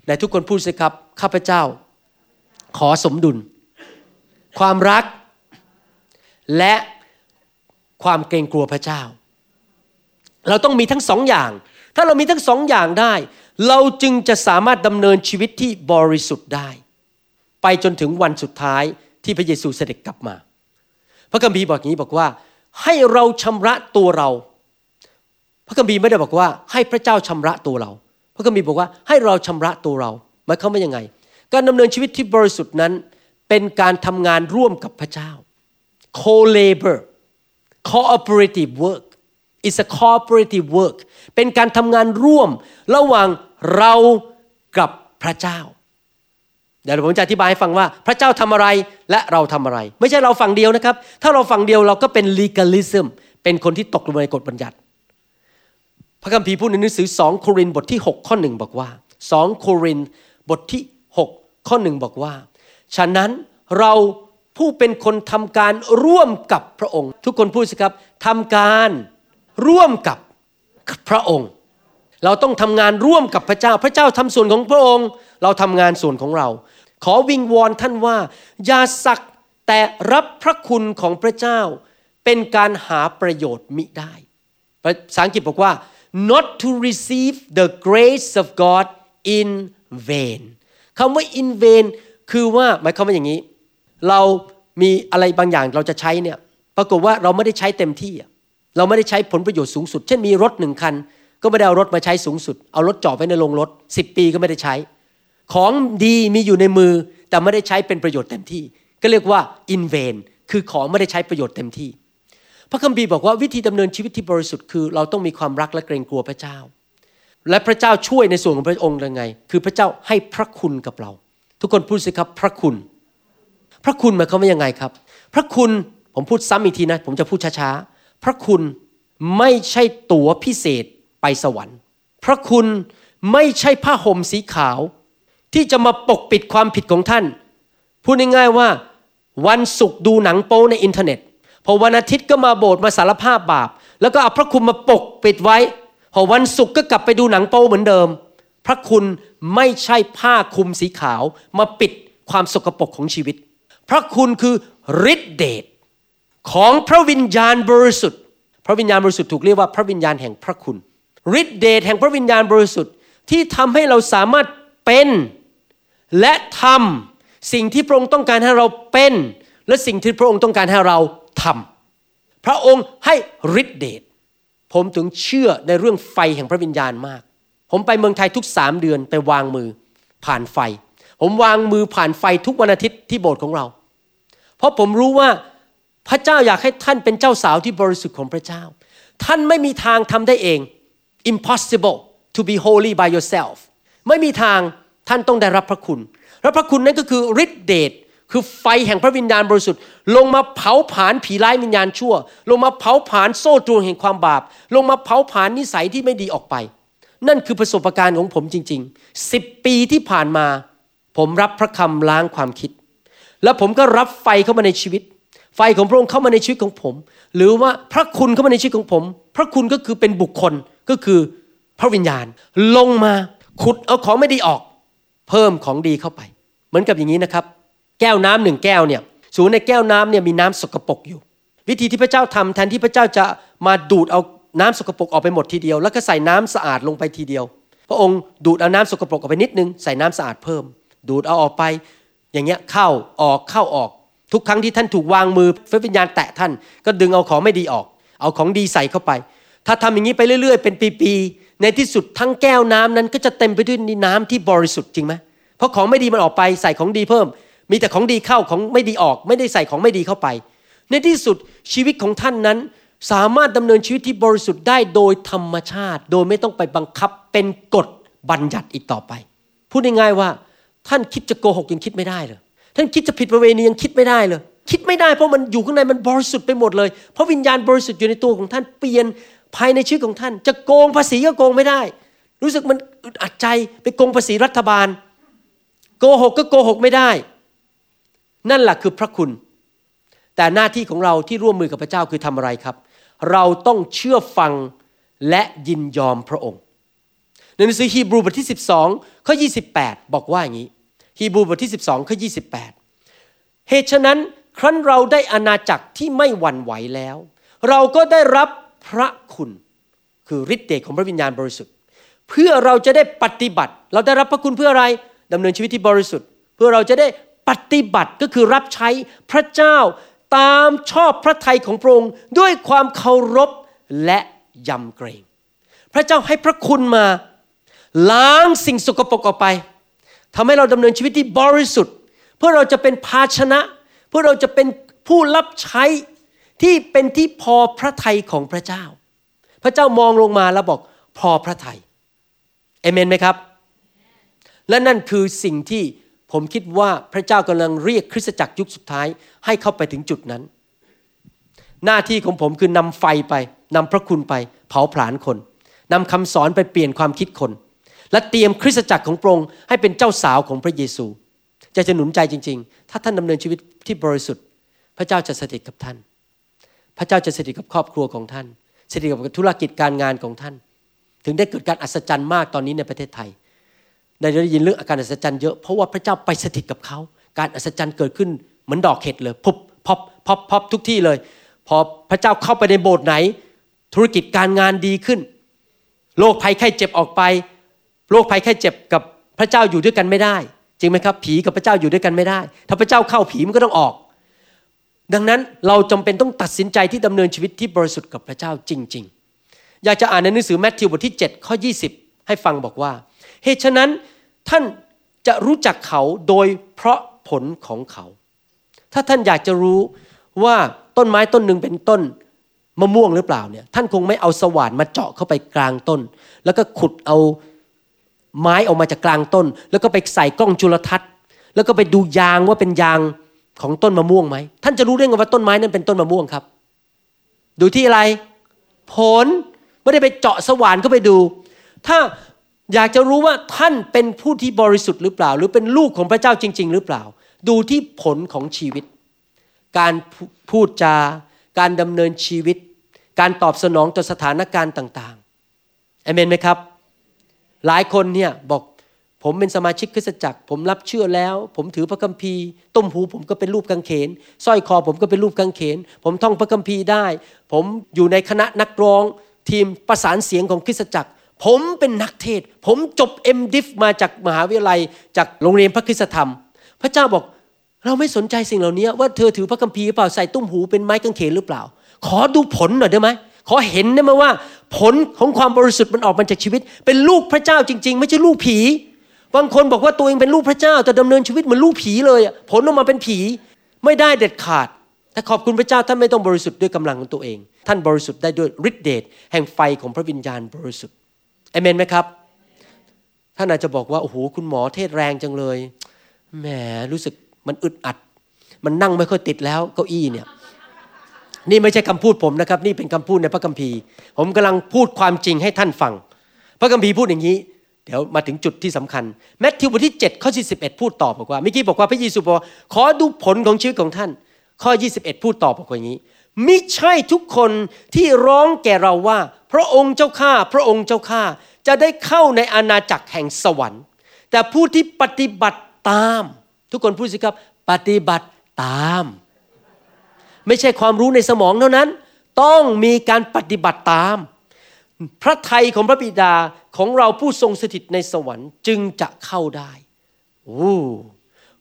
Speaker 3: แต่ทุกคนพูดสิครับ ข้าพเจ้า ขอสมดุล ความรัก และความเกรงกลัวพระเจ้า เราต้องมีทั้งสองอย่าง ถ้าเรามีทั้งสองอย่างได้ เราจึงจะสามารถดำเนินชีวิตที่บริสุทธิ์ได้ ไปจนถึงวันสุดท้ายที่พระเยซูเสด็จกลับมา พระคัมภีร์บอกอย่างนี้บอกว่า ให้เราชำระตัวเรา พระคัมภีร์ไม่ได้บอกว่า ให้พระเจ้าชำระตัวเรา พระคัมภีร์บอกว่าให้เราชำระตัวเราหมายความว่ายังไง การดำเนินชีวิตที่บริสุทธิ์นั้น เป็นการทำงานร่วมกับพระเจ้า co-labor cooperative work is a cooperative work เป็นการทำงานร่วมระหว่างเรากับพระเจ้าเดี๋ยวผมจะอธิบายให้ฟังว่าพระเจ้าทำอะไรและเราทำอะไร ไม่ใช่เราฝั่งเดียวนะครับ ถ้าเราฝั่งเดียวเราก็เป็น legalism เป็นคนที่ตกลงในกฎบัญญัติ พระคัมภีร์พูดในหนังสือ 2 โครินธ์บทที่ 6 ข้อหนึ่งบอกว่า 2 โครินธ์บทที่ 6 ข้อหนึ่งบอกว่า ฉะนั้นเราผู้เป็นคนทำการร่วมกับพระองค์ ทุกคนพูดสิครับทำการ ร่วมกับพระองค์ เราต้องทำงานร่วมกับพระเจ้า พระเจ้าทำส่วนของพระองค์ เราทำงานส่วนของเรา ขอวิงวอนท่านว่า อย่าสักแต่รับพระคุณของพระเจ้า เป็นการหาประโยชน์มิได้ ภาษาอังกฤษบอกว่า not to receive the grace of God in vain คำว่า in vain คือว่าหมายความว่าอย่างนี้ เรามีอะไรบางอย่างเราจะใช้เนี่ยปรากฏว่าเราไม่ได้ใช้เต็มที่ เราไม่ได้ใช้ผลประโยชน์สูงสุด เช่นมีรถหนึ่งคัน ก็ไม่ได้เอารถมาใช้สูงสุด เอารถจอดไว้ในโรงรถ 10 ปีก็ไม่ได้ใช้ ของดีมีอยู่ในมือแต่ไม่ได้ใช้เป็นประโยชน์เต็มที่ ก็เรียกว่า in vain คือของไม่ได้ใช้ประโยชน์เต็มที่ พระคัมภีร์บอกว่าวิธีดำเนินชีวิตที่บริสุทธิ์คือ เราต้องมีความรักและเกรงกลัวพระเจ้า และพระเจ้าช่วยในส่วนของพระองค์ยังไง คือพระเจ้าให้พระคุณกับเรา ทุกคนพูดสิครับพระคุณ พระคุณหมายความว่ายังไงครับ พระคุณผมพูดซ้ำอีกทีนะ ผมจะพูดช้าๆ พระคุณไม่ใช่ตั๋วพิเศษไปสวรรค์ พระคุณไม่ใช่ผ้าห่มสีขาว ที่จะมาปกปิดความผิดของท่าน พูดง่ายๆว่า วันศุกร์ดูหนังโป๊ในอินเทอร์เน็ต พอวันอาทิตย์ก็มาโบสถ์มาสารภาพบาป แล้วก็เอาพระคุณมาปกปิดไว้ พอวันศุกร์ก็กลับไปดูหนังโป๊เหมือนเดิม พระคุณไม่ใช่ผ้าคลุมสีขาว มาปิดความสกปรกของชีวิต พระคุณคือฤทธิเดช ของพระวิญญาณบริสุทธิ์ พระวิญญาณบริสุทธิ์ถูกเรียกว่าพระวิญญาณแห่งพระคุณฤทธิเดชแห่งพระวิญญาณบริสุทธิ์ที่ทำให้เราสามารถเป็นและทำสิ่งที่พระองค์ต้องการให้เราเป็น และสิ่งที่พระองค์ต้องการให้เราทำพระองค์ให้ฤทธิเดชผมถึงเชื่อในเรื่องไฟแห่งพระวิญญาณมาก ผมไปเมืองไทยทุกสามเดือนไปวางมือผ่านไฟ ผมวางมือผ่านไฟทุกวันอาทิตย์ที่โบสถ์ของเรา เพราะผมรู้ว่า พระเจ้าอยากให้ท่านเป็นเจ้าสาวที่บริสุทธิ์ของพระเจ้า ท่านไม่มีทางทำได้เอง impossible to be holy by yourself ไม่มีทางท่านต้องได้รับพระคุณ และพระคุณนั้นก็คือฤทธิเดชคือไฟแห่งพระวิญญาณบริสุทธิ์ ลงมาเผาผลาญผีร้ายวิญญาณชั่ว ลงมาเผาผลาญโซ่ตรวนแห่งความบาป ลงมาเผาผลาญนิสัยที่ไม่ดีออกไป นั่นคือประสบการณ์ของผมจริงๆสิบปีที่ผ่านมา ผมรับพระคำล้างความคิด แล้วผมก็รับไฟเข้ามาในชีวิต ไฟของพระองค์เข้ามาในชีวิตของผม หรือว่าพระคุณเข้ามาในชีวิตของผม พระคุณก็คือเป็นบุคคลก็คือพระวิญญาณ ลงมาขุดเอาของไม่ดีออก เพิ่มของดีเข้าไป เหมือนกับอย่างนี้นะครับ แก้วน้ำหนึ่งแก้วเนี่ยสูงในแก้วน้ำเนี่ยมีน้ำสกปรกอยู่ วิธีที่พระเจ้าทำแทนที่พระเจ้าจะมาดูดเอาน้ำสกปรกออกไปหมดทีเดียว แล้วก็ใส่น้ำสะอาดลงไปทีเดียว พระองค์ดูดเอาน้ำสกปรกออกไปนิดนึงใส่น้ำสะอาดเพิ่ม ดูดเอาออกไป อย่างเงี้ยเข้าออกเข้าออก ทุกครั้งที่ท่านถูกวางมือพระวิญญาณแตะท่านก็ดึงเอาของไม่ดีออก เอาของดีใส่เข้าไป ถ้าทำอย่างนี้ไปเรื่อยๆ เป็นปีๆในที่สุดทั้งแก้วน้ำนั้นก็จะเต็มไปด้วยน้ำที่บริสุทธิ์จริงไหมเพราะของไม่ดีมันออกไปใส่ของดีเพิ่ม มีแต่ของดีเข้าของไม่ดีออก ไม่ได้ใส่ของไม่ดีเข้าไป ในที่สุดชีวิตของท่านนั้น สามารถดำเนินชีวิตที่บริสุทธิ์ได้โดยธรรมชาติ โดยไม่ต้องไปบังคับเป็นกฎบัญญัติอีกต่อไป พูดง่ายๆว่าท่านคิดจะโกหกยังคิดไม่ได้เลย ท่านคิดจะผิดประเวณียังคิดไม่ได้เลย คิดไม่ได้เพราะมันอยู่ข้างในมันบริสุทธิ์ไปหมดเลย เพราะวิญญาณบริสุทธิ์อยู่ในตัวของท่านเปลี่ยนภายในชีวิตของท่าน จะโกงภาษีก็โกงไม่ได้ รู้สึกมันอึดอัดใจไปโกงภาษีรัฐบาล โกหกก็โกหกไม่ได้ นั่นแหละคือพระคุณ แต่หน้าที่ของเราที่ร่วมมือกับพระเจ้าคือทำอะไรครับ เราต้องเชื่อฟังและยินยอมพระองค์ในหนังสือฮีบรูบทที่ 12ข้อ28 บอกว่าอย่างนี้ ฮีบรูบทที่ 12ข้อ28 เหตุฉะนั้นครั้นเราได้อาณาจักรที่ไม่หวั่นไหวแล้ว เราก็ได้รับพระคุณ คือฤทธิ์เดชของพระวิญญาณบริสุทธิ์ เพื่อเราจะได้ปฏิบัติ เราได้รับพระคุณเพื่ออะไรดำเนินชีวิตที่บริสุทธิ์ เพื่อเราจะได้ปฏิบัติก็คือรับใช้พระเจ้าตามชอบพระทัยของพระองค์ด้วยความเคารพและยำเกรง พระเจ้าให้พระคุณมา ล้างสิ่งสกปรกออกไป ทำให้เราดำเนินชีวิตที่บริสุทธิ์ เพื่อเราจะเป็นภาชนะ เพื่อเราจะเป็นผู้รับใช้ที่เป็นที่พอพระทัยของพระเจ้า พระเจ้ามองลงมาแล้วบอกพอพระทัยเอเมนไหมครับ และนั่นคือสิ่งที่ผมคิดว่าพระเจ้ากำลังเรียกคริสตจักรยุคสุดท้าย ให้เข้าไปถึงจุดนั้น หน้าที่ของผมคือนำไฟไปนำพระคุณไป เผาผลาญคนนำคำสอนไปเปลี่ยนความคิดคน และเตรียมคริสตจักรของพระองค์ให้เป็นเจ้าสาวของพระเยซูจะจะหนุนใจจริง ๆ ถ้าท่านดำเนินชีวิตที่บริสุทธิ์ พระเจ้าจะสถิตกับท่าน พระเจ้าจะสถิตกับครอบครัวของท่าน สถิตกับธุรกิจการงานของท่าน ถึงได้เกิดการอัศจรรย์มากตอนนี้ในประเทศไทยได้ยินเรื่องอาการอัศจรรย์เยอะเพราะว่าพระเจ้าไปสถิตกับเขา การอัศจรรย์เกิดขึ้นเหมือนดอกเห็ดเลยพุบพอบพอบพอบทุกที่เลย พอพระเจ้าเข้าไปในโบสถ์ไหน ธุรกิจการงานดีขึ้นโรคภัยไข้เจ็บออกไป โรคภัยไข้เจ็บกับพระเจ้าอยู่ด้วยกันไม่ได้ จริงไหมครับ ผีกับพระเจ้าอยู่ด้วยกันไม่ได้ ถ้าพระเจ้าเข้าผีมันก็ต้องออก ดังนั้นเราจำเป็นต้องตัดสินใจที่ดำเนินชีวิตที่บริสุทธิ์กับพระเจ้าจริง ๆ อยากจะอ่านในหนังสือแมทธิวบทที่7ข้อ20 ให้ฟังบอกว่าเหตุฉะนั้นท่านจะรู้จักเขาโดยเพราะผลของเขา ถ้าท่านอยากจะรู้ว่าต้นไม้ต้นหนึ่งเป็นต้นมะม่วงหรือเปล่าเนี่ยท่านคงไม่เอาสว่านมาเจาะเข้าไปกลางต้น แล้วก็ขุดเอา ไม้ออกมาจากกลางต้น แล้วก็ไปใส่กล้องจุลทรรศน์ แล้วก็ไปดูยางว่าเป็นยางของต้นมะม่วงไหมท่านจะรู้ได้ไงว่าต้นไม้นั้นเป็นต้นมะม่วงครับ ดูที่อะไร ผลไม่ได้ไปเจาะสว่านเข้าไปดู ถ้าอยากจะรู้ว่าท่านเป็นผู้ที่บริสุทธิ์หรือเปล่า หรือเป็นลูกของพระเจ้าจริง ๆ หรือเปล่า ดูที่ผลของชีวิต การพูดจา การดำเนินชีวิต การตอบสนองต่อสถานการณ์ต่างๆเอเมนไหมครับ หลายคนเนี่ยบอกผมเป็นสมาชิกคริสตจักร ผมรับเชื่อแล้ว ผมถือพระคัมภีร์ ต้มหูผมก็เป็นรูปกางเขนสร้อยคอผมก็เป็นรูปกางเขน ผมท่องพระคัมภีร์ได้ ผมอยู่ในคณะนักร้อง ทีมประสานเสียงของคริสตจักร ผมเป็นนักเทศ ผมจบ m d i f มาจากมหาวิทยาลัย จากโรงเรียนพระคุณธรรม พระเจ้าบอกเราไม่สนใจสิ่งเหล่านี้ว่าเธอถือพระคัมภีร์หรือเปล่าใส่ตุ้มหูเป็นไม้กางเขนหรือเปล่า ขอดูผลหน่อยได้ไหม ขอเห็นได้ไหมว่า ผลของความบริสุทธิ์มันออกมาจากชีวิต เป็นลูกพระเจ้าจริง ๆ ไม่ใช่ลูกผี บางคนบอกว่าตัวเองเป็นลูกพระเจ้า แต่ดำเนินชีวิตเหมือนลูกผีเลยผลออกมาเป็นผีไม่ได้เด็ดขาด แต่ขอบคุณพระเจ้าท่านไม่ต้องบริสุทธิ์ด้วยกำลังของตัวเอง ท่านบริสุทธิ์ได้ด้วยฤทธิเดชแห่งไฟของพระวิญญาณบริสุทธิ์เอเมนไหมครับท่านอาจจะบอกว่าโอ้โหคุณหมอเทศแรงจังเลยแหมรู้สึกมันอึดอัด มันนั่งไม่ค่อยติดแล้วเก้าอี้เนี่ย นี่ไม่ใช่คำพูดผมนะครับ นี่เป็นคำพูดในพระคัมภีร์ ผมกำลังพูดความจริงให้ท่านฟัง พระคัมภีร์พูดอย่างนี้ เดี๋ยวมาถึงจุดที่สำคัญแมทธิวบทที่7ข้อที่11พูดต่อบอกว่าเมื่อกี้บอกว่าพระเยซูบอกว่าขอดูผลของชีวิตของท่าน ข้อ 21 พูดต่อบอกว่าอย่างนี้มิใช่ทุกคนที่ร้องแก่เราว่า พระองค์เจ้าข้าพระองค์เจ้าข้าจะได้เข้าในอาณาจักรแห่งสวรรค์ แต่ผู้ที่ปฏิบัติตาม ทุกคนพูดสิครับ ปฏิบัติตาม ไม่ใช่ความรู้ในสมองเท่านั้น ต้องมีการปฏิบัติตาม พระทัยของพระบิดาของเราผู้ทรงสถิตในสวรรค์จึงจะเข้าได้โอ้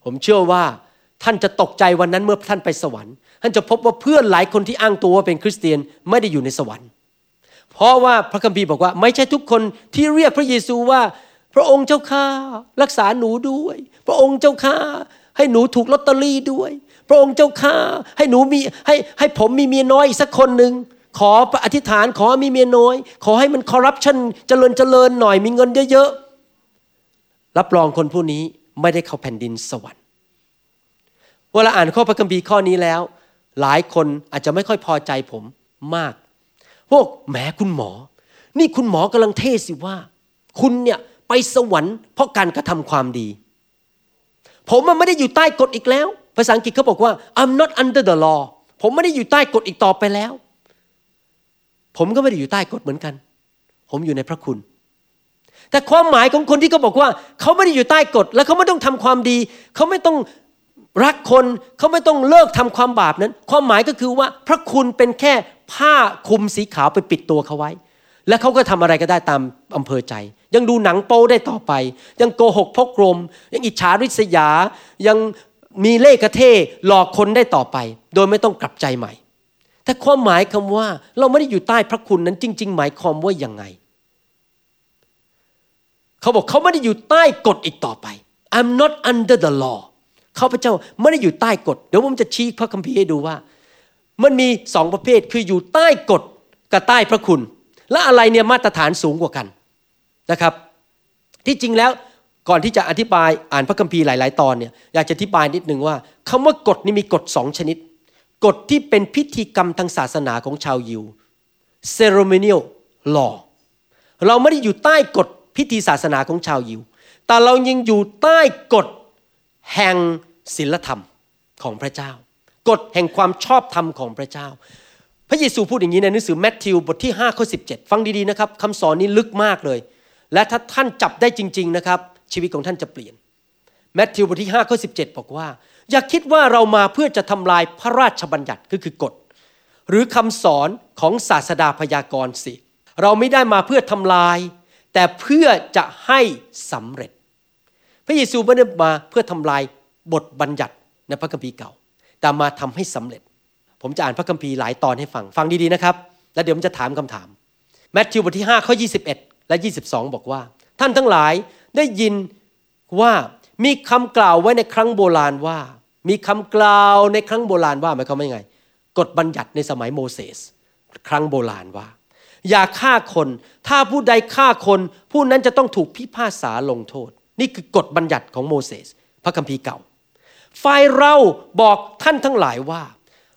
Speaker 3: ผมเชื่อว่าท่านจะตกใจวันนั้นเมื่อท่านไปสวรรค์ ท่านจะพบว่าเพื่อนหลายคนที่อ้างตัวว่าเป็นคริสเตียนไม่ได้อยู่ในสวรรค์ เพราะว่าพระคัมภีร์บอกว่า ไม่ใช่ทุกคนที่เรียกพระเยซูว่า พระองค์เจ้าข้ารักษาหนูด้วย พระองค์เจ้าข้าให้หนูถูกลอตเตอรี่ด้วย พระองค์เจ้าข้าให้หนูมีให้ให้ผมมีเมียน้อยอีกสักคนหนึ่งขออธิษฐานขอมีเมียน้อย ขอให้มันคอร์รัปชันเจริญเจริญหน่อยมีเงินเยอะๆรับรองคนผู้นี้ไม่ได้เข้าแผ่นดินสวรรค์เวลาอ่านข้อพระคัมภีร์ข้อนี้แล้ว หลายคนอาจจะไม่ค่อยพอใจผมมาก พวกแหมคุณหมอ นี่คุณหมอกำลังเทศสิว่า คุณเนี่ยไปสวรรค์เพราะการกระทำความดี ผมมันไม่ได้อยู่ใต้กฎอีกแล้ว ภาษาอังกฤษเขาบอกว่า I'm not under the law ผมไม่ได้อยู่ใต้กฎอีกต่อไปแล้ว ผมก็ไม่ได้อยู่ใต้กฎเหมือนกัน ผมอยู่ในพระคุณ แต่ความหมายของคนที่เขาบอกว่าเขาไม่ได้อยู่ใต้กฎ และเขาไม่ต้องทำความดี เขาไม่ต้องรักคนเขาไม่ต้องเลิกทำความบาปนั้น ความหมายก็คือว่าพระคุณเป็นแค่ผ้าคลุมสีขาวไปปิดตัวเขาไว้ และเขาก็ทำอะไรก็ได้ตามอำเภอใจ ยังดูหนังโป้ได้ต่อไป ยังโกหกพกลมยังอิจฉาริษยา ยัง มีเล่ห์กระเทหลอกคนได้ต่อไป โดยไม่ต้องกลับใจใหม่ แต่ความหมายคำว่าเราไม่ได้อยู่ใต้พระคุณนั้นจริง ๆ หมายความว่าอยังไง เขาบอกเขาไม่ได้อยู่ใต้กฎอีกต่อไป I'm not under the law เขาพระเจ้าไม่ได้อยู่ใต้กฎ เดี๋ยวผมจะชี้พระคัมภีร์ให้ดูว่า มันมีสองประเภทคืออยู่ใต้กฎกับใต้พระคุณ และอะไรเนี่ยมาตรฐานสูงกว่ากันนะครับ ที่จริงแล้ว ก่อนที่จะอธิบายอ่านพระคัมภีร์หลาย ๆ ตอนเนี่ยอยากจะอธิบายนิดนึงว่าคำว่ากฎนี่มีกฎสองชนิด กฎที่เป็นพิธีกรรมทางศาสนาของชาวยิว ceremonial law เราไม่ได้อยู่ใต้กฎพิธีศาสนาของชาวยิว แต่เรายังอยู่ใต้กฎแห่งศีลธรรมของพระเจ้า กฎแห่งความชอบธรรมของพระเจ้า พระเยซูพูดอย่างนี้ในหนังสือแมทธิวบทที่5ข้อ17 ฟังดี ๆ นะครับคำสอนนี้ลึกมากเลย และถ้าท่านจับได้จริง ๆ นะครับ ชีวิตของท่านจะเปลี่ยนแมทธิวบทที่5ข้อ17 บอกว่า อย่าคิดว่าเรามาเพื่อจะทำลายพระราชบัญญัติก็คือกฎ หรือคำสอนของศาสดาพยากรณ์สิ เราไม่ได้มาเพื่อทำลาย แต่เพื่อจะให้สำเร็จ พระเยซูไม่ได้มาเพื่อทำลายบทบัญญัติในพระคัมภีร์เก่า แต่มาทำให้สำเร็จ ผมจะอ่านพระคัมภีร์หลายตอนให้ฟังฟังดีๆนะครับ แล้วเดี๋ยวผมจะถามคำถามแมทธิวบทที่5ข้อ21 และ 22 บอกว่า ท่านทั้งหลาย ได้ยินว่ามีคำกล่าวไว้ในครั้งโบราณว่า มีคำกล่าวในครั้งโบราณว่าหมายความว่ายังไง กฎบัญญัติในสมัยโมเสสครั้งโบราณว่า อย่าฆ่าคน ถ้าผู้ใดฆ่าคน ผู้นั้นจะต้องถูกพิพากษาลงโทษ นี่คือกฎบัญญัติของโมเสสพระคัมภีร์เก่าฝ่ายเราบอกท่านทั้งหลายว่า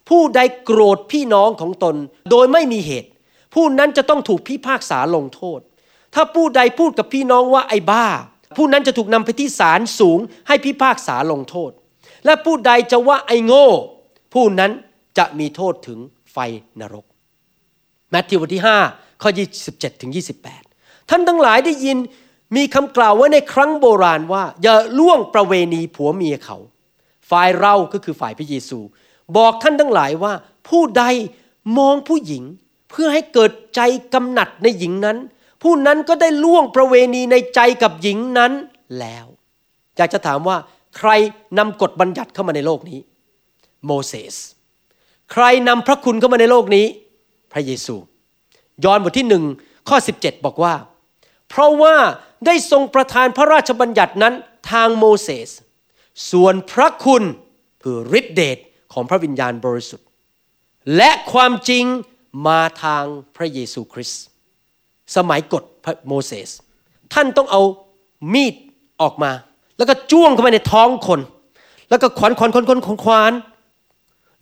Speaker 3: ผู้ใดโกรธพี่น้องของตนโดยไม่มีเหตุ ผู้นั้นจะต้องถูกพิพากษาลงโทษ ถ้าผู้ใดพูดกับพี่น้องว่าไอ้บ้า ผู้นั้นจะถูกนำไปที่ศาลสูงให้พิพากษาลงโทษ และผู้ใดจะว่าไอ้โง่ ผู้นั้นจะมีโทษถึงไฟนรกแมทธิวบทที่ 5 ข้อ 27 ถึง 28 ท่านทั้งหลายได้ยินมีคำกล่าวไว้ในครั้งโบราณว่า อย่าล่วงประเวณีผัวเมียเขา ฝ่ายเราก็คือฝ่ายพระเยซู บอกท่านทั้งหลายว่า ผู้ใดมองผู้หญิง เพื่อให้เกิดใจกำหนัดในหญิงนั้น ผู้นั้นก็ได้ล่วงประเวณีในใจกับหญิงนั้นแล้วอยากจะถามว่าใครนำกฎบัญญัติเข้ามาในโลกนี้ โมเสส ใครนำพระคุณเข้ามาในโลกนี้ พระเยซู ยอห์นบทที่หนึ่งข้อ 17 บอกว่า เพราะว่าได้ทรงประทานพระราชบัญญัตินั้นทางโมเสส ส่วนพระคุณคือฤทธิเดชของพระวิญญาณบริสุทธิ์ และความจริงมาทางพระเยซูคริสต์ สมัยกฎพระโมเสส ท่านต้องเอามีดออกมา แล้วก็จ้วงเข้าไปในท้องคน แล้วก็ขวานขวานขวานขวานขวาน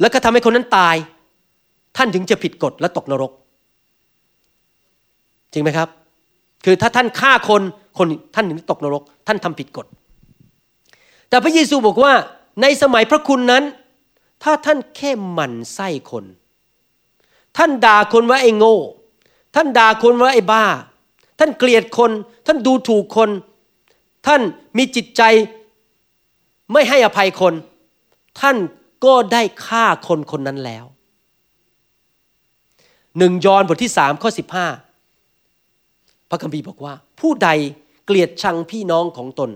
Speaker 3: แล้วก็ทำให้คนนั้นตาย ท่านถึงจะผิดกฎและตกนรก จริงไหมครับ คือถ้าท่านฆ่าคนคนท่านถึงตกนรก ท่านทำผิดกฎ แต่พระเยซูบอกว่าในสมัยพระคุณนั้น ถ้าท่านแค่หมั่นไส้คน ท่านด่าคนว่าไอ้โง่ ท่านด่าคนว่าไอ้บ้า ท่านเกลียดคน ท่านดูถูกคน ท่านมีจิตใจไม่ให้อภัยคน ท่านก็ได้ฆ่าคนคนนั้นแล้วหนึ่งยอห์นบทที่สามข้อสิบห้าพระคัมภีร์บอกว่า ผู้ใดเกลียดชังพี่น้องของตน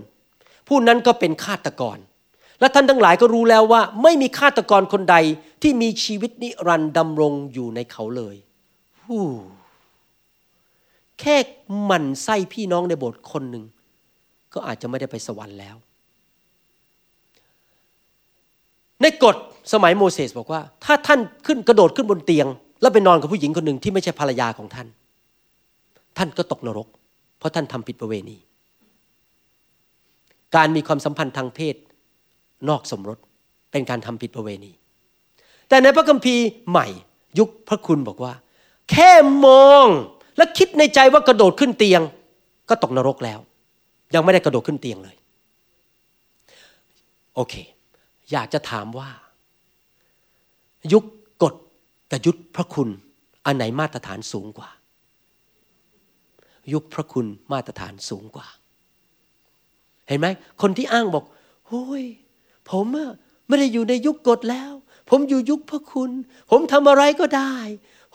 Speaker 3: ผู้นั้นก็เป็นฆาตกร และท่านทั้งหลายก็รู้แล้วว่า ไม่มีฆาตกรคนใดที่มีชีวิตนิรันดร์ดำรงอยู่ในเขาเลยฮู้ แค่หมั่นไส้พี่น้องในโบสถ์คนหนึ่ง ก็อาจจะไม่ได้ไปสวรรค์แล้ว ในกฎสมัยโมเสสบอกว่า ถ้าท่านขึ้นกระโดดขึ้นบนเตียง แล้วไปนอนกับผู้หญิงคนหนึ่งที่ไม่ใช่ภรรยาของท่าน ท่านก็ตกนรก เพราะท่านทำผิดประเวณี การมีความสัมพันธ์ทางเพศนอกสมรสเป็นการทำผิดประเวณี แต่ในพระคัมภีร์ใหม่ยุคพระคุณบอกว่า แค่มอง และคิดในใจว่ากระโดดขึ้นเตียง ก็ตกนรกแล้ว ยังไม่ได้กระโดดขึ้นเตียงเลย โอเค อยากจะถามว่า ยุคกฎกับยุคพระคุณ อันไหนมาตรฐานสูงกว่า ยุคพระคุณมาตรฐานสูงกว่า เห็นไหมคนที่อ้างบอกโอ้ยผมอะไม่ได้อยู่ในยุคกฎแล้ว ผมอยู่ยุคพระคุณ ผมทำอะไรก็ได้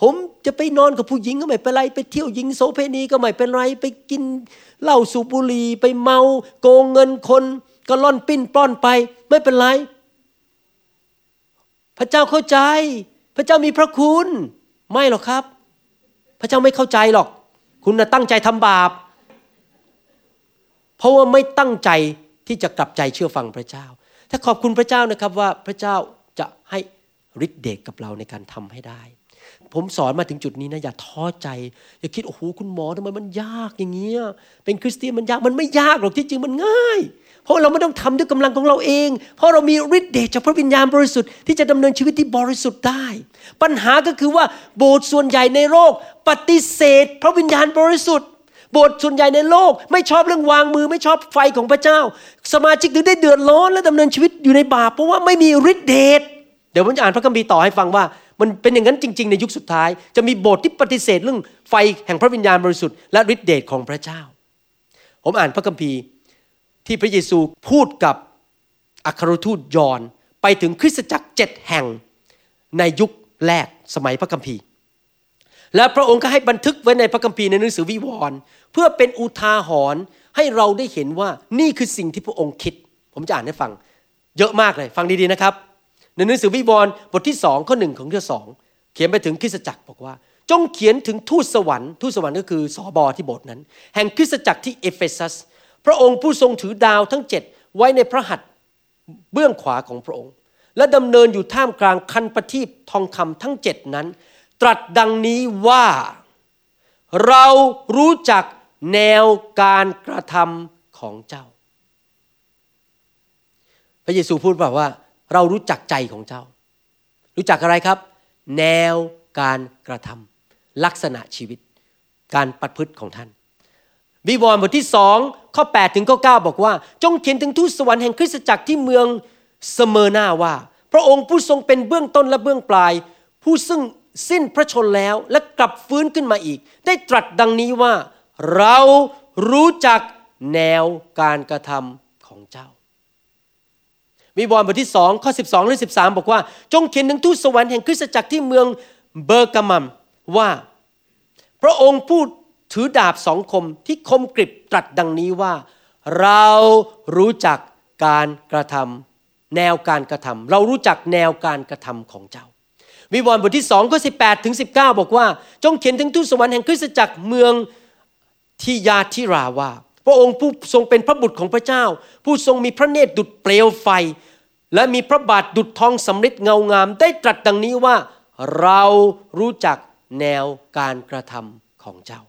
Speaker 3: ผมจะไปนอนกับผู้หญิงก็ไม่เป็นไร ไปเที่ยวหญิงโสเพณีก็ไม่เป็นไร ไปกินเหล้าสูบบุหรี่ไปเมาโกงเงินคนก็ล่อนปิ้นป้อนไป ไม่เป็นไร พระเจ้าเข้าใจ พระเจ้ามีพระคุณ ไม่หรอกครับ พระเจ้าไม่เข้าใจหรอก คุณนะตั้งใจทำบาป เพราะว่าไม่ตั้งใจที่จะกลับใจเชื่อฟังพระเจ้า ถ้าขอบคุณพระเจ้านะครับว่าพระเจ้าจะให้ฤทธิ์เดชกับเราในการทำให้ได้ ผมสอนมาถึงจุดนี้นะอย่าท้อใจ อย่าคิดโอ้โหคุณหมอทำไมมันยากอย่างเงี้ยเป็นคริสเตียนมันยากมันไม่ยากหรอกที่จริงมันง่าย เพราะเราไม่ต้องทำด้วยกำลังของเราเอง เพราะเรามีฤทธิ์เดชจากพระวิญญาณบริสุทธิ์ที่จะดำเนินชีวิตที่บริสุทธิ์ได้ ปัญหาก็คือว่าโบสถ์ส่วนใหญ่ในโลกปฏิเสธ พระวิญญาณบริสุทธิ์ โบสถ์ส่วนใหญ่ในโลก ไม่ชอบเรื่องวางมือไม่ชอบไฟของพระเจ้า สมาชิกถึงได้เดือดร้อนและดำเนินชีวิตอยู่ในบาปเพราะว่าไม่มีฤทธิ์เดชเดี๋ยวผมจะอ่านพระคัมภีร์ต่อให้ฟังว่า มันเป็นอย่างนั้นจริง ๆ ในยุคสุดท้าย จะมีโบสถ์ที่ปฏิเสธเรื่องไฟแห่งพระวิญญาณบริสุทธิ์และฤทธิเดชของพระเจ้า ผมอ่านพระคัมภีร์ที่พระเยซูพูดกับอัครทูตยอห์นไปถึงคริสตจักรเจ็ดแห่งในยุคแรกสมัยพระคัมภีร์ และพระองค์ก็ให้บันทึกไว้ในพระคัมภีร์ในหนังสือวิวรณ์เพื่อเป็นอุทาหรณ์ให้เราได้เห็นว่านี่คือสิ่งที่พระองค์คิด ผมจะอ่านให้ฟัง เยอะมากเลย ฟังดีๆนะครับ ในหนังสือวิวรณ์บทที่สองข้อหนึ่งของข้อสองเขียนไปถึงคริสตจักรบอกว่า จงเขียนถึงทูตสวรรค์ทูตสวรรค์ก็คือสอบอที่โบสถ์นั้น แห่งคริสตจักรที่เอเฟซัส พระองค์ผู้ทรงถือดาวทั้งเจ็ดไว้ในพระหัตถ์เบื้องขวาของพระองค์ และดำเนินอยู่ท่ามกลางคันประทีปทองคำทั้งเจ็ดนั้น ตรัสดังนี้ว่าเรารู้จักแนวการกระทำของเจ้า พระเยซูพูดแบบว่า เรารู้จักใจของเจ้า รู้จักอะไรครับ แนวการกระทำลักษณะชีวิต การประพฤติของท่าน วิวรณ์บทที่สองข้อ8ถึงข้อ9บอกว่า จงเขียนถึงทูตสวรรค์แห่งคริสตจักรที่เมืองเสเมอนาว่า พระองค์ผู้ทรงเป็นเบื้องต้นและเบื้องปลาย ผู้ซึ่งสิ้นพระชนแล้วและกลับฟื้นขึ้นมาอีก ได้ตรัสดังนี้ว่า เรารู้จักแนวการกระทำของเจ้า วิวรณ์บทที่สองข้อ 12และ13 บอกว่า จงเขียนถึงทูตสวรรค์แห่งคริสตจักรที่เมืองเบอร์กามัมว่า พระองค์ผู้ถือดาบสองคมที่คมกริบตรัสดังนี้ว่า เรารู้จักการกระทำแนวการกระทำเรารู้จักแนวการกระทำของเจ้า วิวรณ์บทที่สองข้อสิถึง19 บอกว่า จงเขียนถึงทูตสวรรค์แห่งคริสตจักรเมืองทิยาธิราว่า พระองค์ผู้ทรงเป็นพระบุตรของพระเจ้า ผู้ทรงมีพระเนตรดุจเปลวไฟ และมีพระบาทดุจทองสำริดเงางาม ได้ตรัสดังนี้ว่าเรารู้จักแนวการกระทำของเจ้า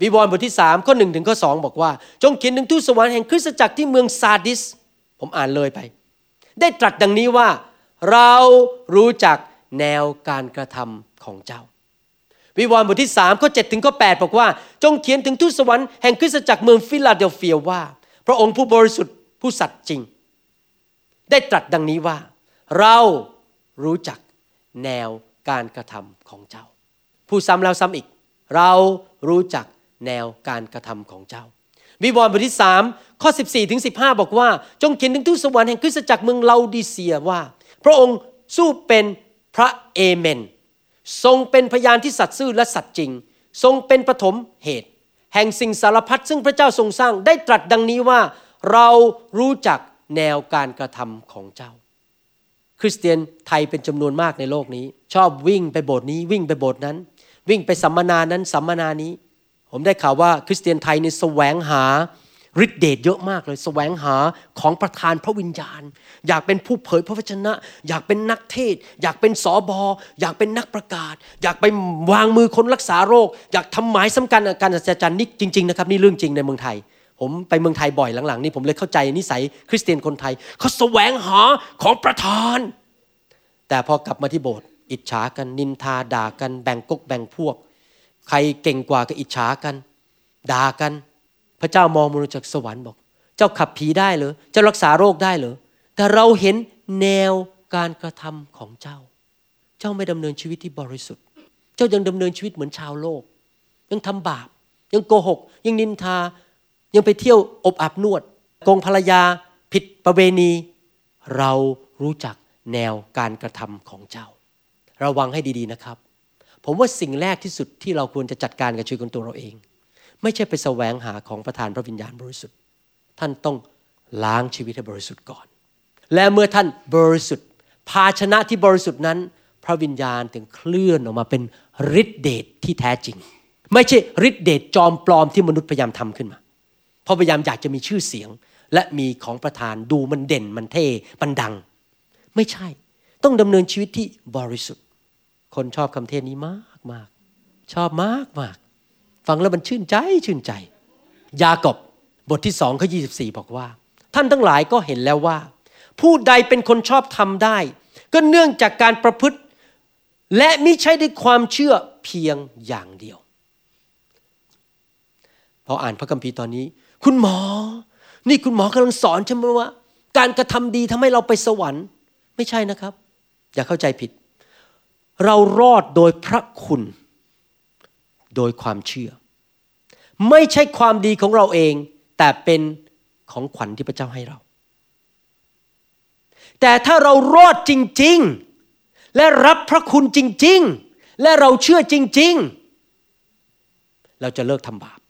Speaker 3: วิวรณ์บทที่3ข้อ1ถึงข้อ2บอกว่า จงเขียนถึงทูตสวรรค์แห่งคริสตจักรที่เมืองซาดิส ผมอ่านเลยไป ได้ตรัสดังนี้ว่า เรารู้จักแนวการกระทำของเจ้า วิวรณ์บทที่3ข้อ7ถึงข้อ8บอกว่า จงเขียนถึงทูตสวรรค์แห่งคริสตจักรเมืองฟิลาเดลเฟียว่า พระองค์ผู้บริสุทธิ์ผู้สัตย์จริง ได้ตรัสดังนี้ว่า เรารู้จักแนวการกระทำของเจ้า ผู้ซ้ำแล้วซ้ำอีก เรารู้จักแนวการกระทำของเจ้า วิวรณ์บทที่3ข้อ 14ถึง15 บอกว่า จงเขียนถึงทูตสวรรค์แห่งคริสตจักรเมืองลาดิเซียว่า พระองค์สู้เป็นพระเอเมน ทรงเป็นพยานที่สัตย์ซื่อและสัตย์จริง ทรงเป็นปฐมเหตุ แห่งสิ่งสารพัดซึ่งพระเจ้าทรงสร้างได้ตรัสดังนี้ว่า เรารู้จัก แนวการกระทำของเจ้า คริสเตียนไทยเป็นจำนวนมากในโลกนี้ ชอบวิ่งไปโบสถ์นี้วิ่งไปโบสถ์นั้น วิ่งไปสัมมนานั้นสัมมนานี้ ผมได้ข่าวว่าคริสเตียนไทยนี่แสวงหาฤทธิเดชเยอะมากเลยแสวงหาของประทานพระวิญญาณ อยากเป็นผู้เผยพระวจนะ อยากเป็นนักเทศ อยากเป็นสอบออยากเป็นนักประกาศ อยากไปวางมือคนรักษาโรค อยากทำหมายสำคัญการอัศจรรย์นี่จริง ๆ นะครับ นี่เรื่องจริงในเมืองไทย ผมไปเมืองไทยบ่อยหลังๆนี่ผมเลยเข้าใจนิสัยคริสเตียนคนไทยเขาแสวงหาของประทาน แต่พอกลับมาที่โบสถ์อิจฉากันนินทาด่ากันแบ่งกกแบ่งพวก ใครเก่งกว่าก็อิจฉากันด่ากัน พระเจ้ามองมนุษย์จากสวรรค์บอก เจ้าขับผีได้เหรอเจ้ารักษาโรคได้เหรอแต่เราเห็นแนวการกระทำของเจ้า เจ้าไม่ดำเนินชีวิตที่บริสุทธิ์ เจ้ายังดำเนินชีวิตเหมือนชาวโลก ยังทำบาป ยังโกหก ยังนินทา ยังไปเที่ยวอบอาบนวดโกงภรรยาผิดประเวณี เรารู้จักแนวการกระทำของเจ้า ระวังให้ดีๆนะครับ ผมว่าสิ่งแรกที่สุดที่เราควรจะจัดการกับชีวิตของตัวเราเอง ไม่ใช่ไปแสวงหาของประทานพระวิญญาณบริสุทธิ์ ท่านต้องล้างชีวิตให้บริสุทธิ์ก่อน และเมื่อท่านบริสุทธิ์ ภาชนะที่บริสุทธิ์นั้น พระวิญญาณถึงเคลื่อนออกมาเป็นฤทธิเดชที่แท้จริง ไม่ใช่ฤทธิเดชจอมปลอมที่มนุษย์พยายามทำขึ้นมา เพราะพยายามอยากจะมีชื่อเสียง และมีของประทานดูมันเด่นมันเท่มันดัง ไม่ใช่ ต้องดำเนินชีวิตที่บริสุทธิ์ คนชอบคำเทศนี้มากมากชอบมากมากฟังแล้วมันชื่นใจชื่นใจ ยากอบบทที่สองข้อยีบอกว่า ท่านทั้งหลายก็เห็นแล้วว่า ผู้ใดเป็นคนชอบทำได้ ก็เนื่องจากการประพฤติ และมิใช่ด้วยความเชื่อเพียงอย่างเดียว พออ่านพระคัมภีร์ตอนนี้ คุณหมอ นี่คุณหมอกำลังสอนใช่ไหมว่า การกระทำดีทำให้เราไปสวรรค์ ไม่ใช่นะครับ อย่าเข้าใจผิด เรารอดโดยพระคุณ โดยความเชื่อ ไม่ใช่ความดีของเราเอง แต่เป็นของขวัญที่พระเจ้าให้เรา แต่ถ้าเรารอดจริง ๆ และรับพระคุณจริง ๆ และเราเชื่อจริง ๆ เราจะเลิกทำบาป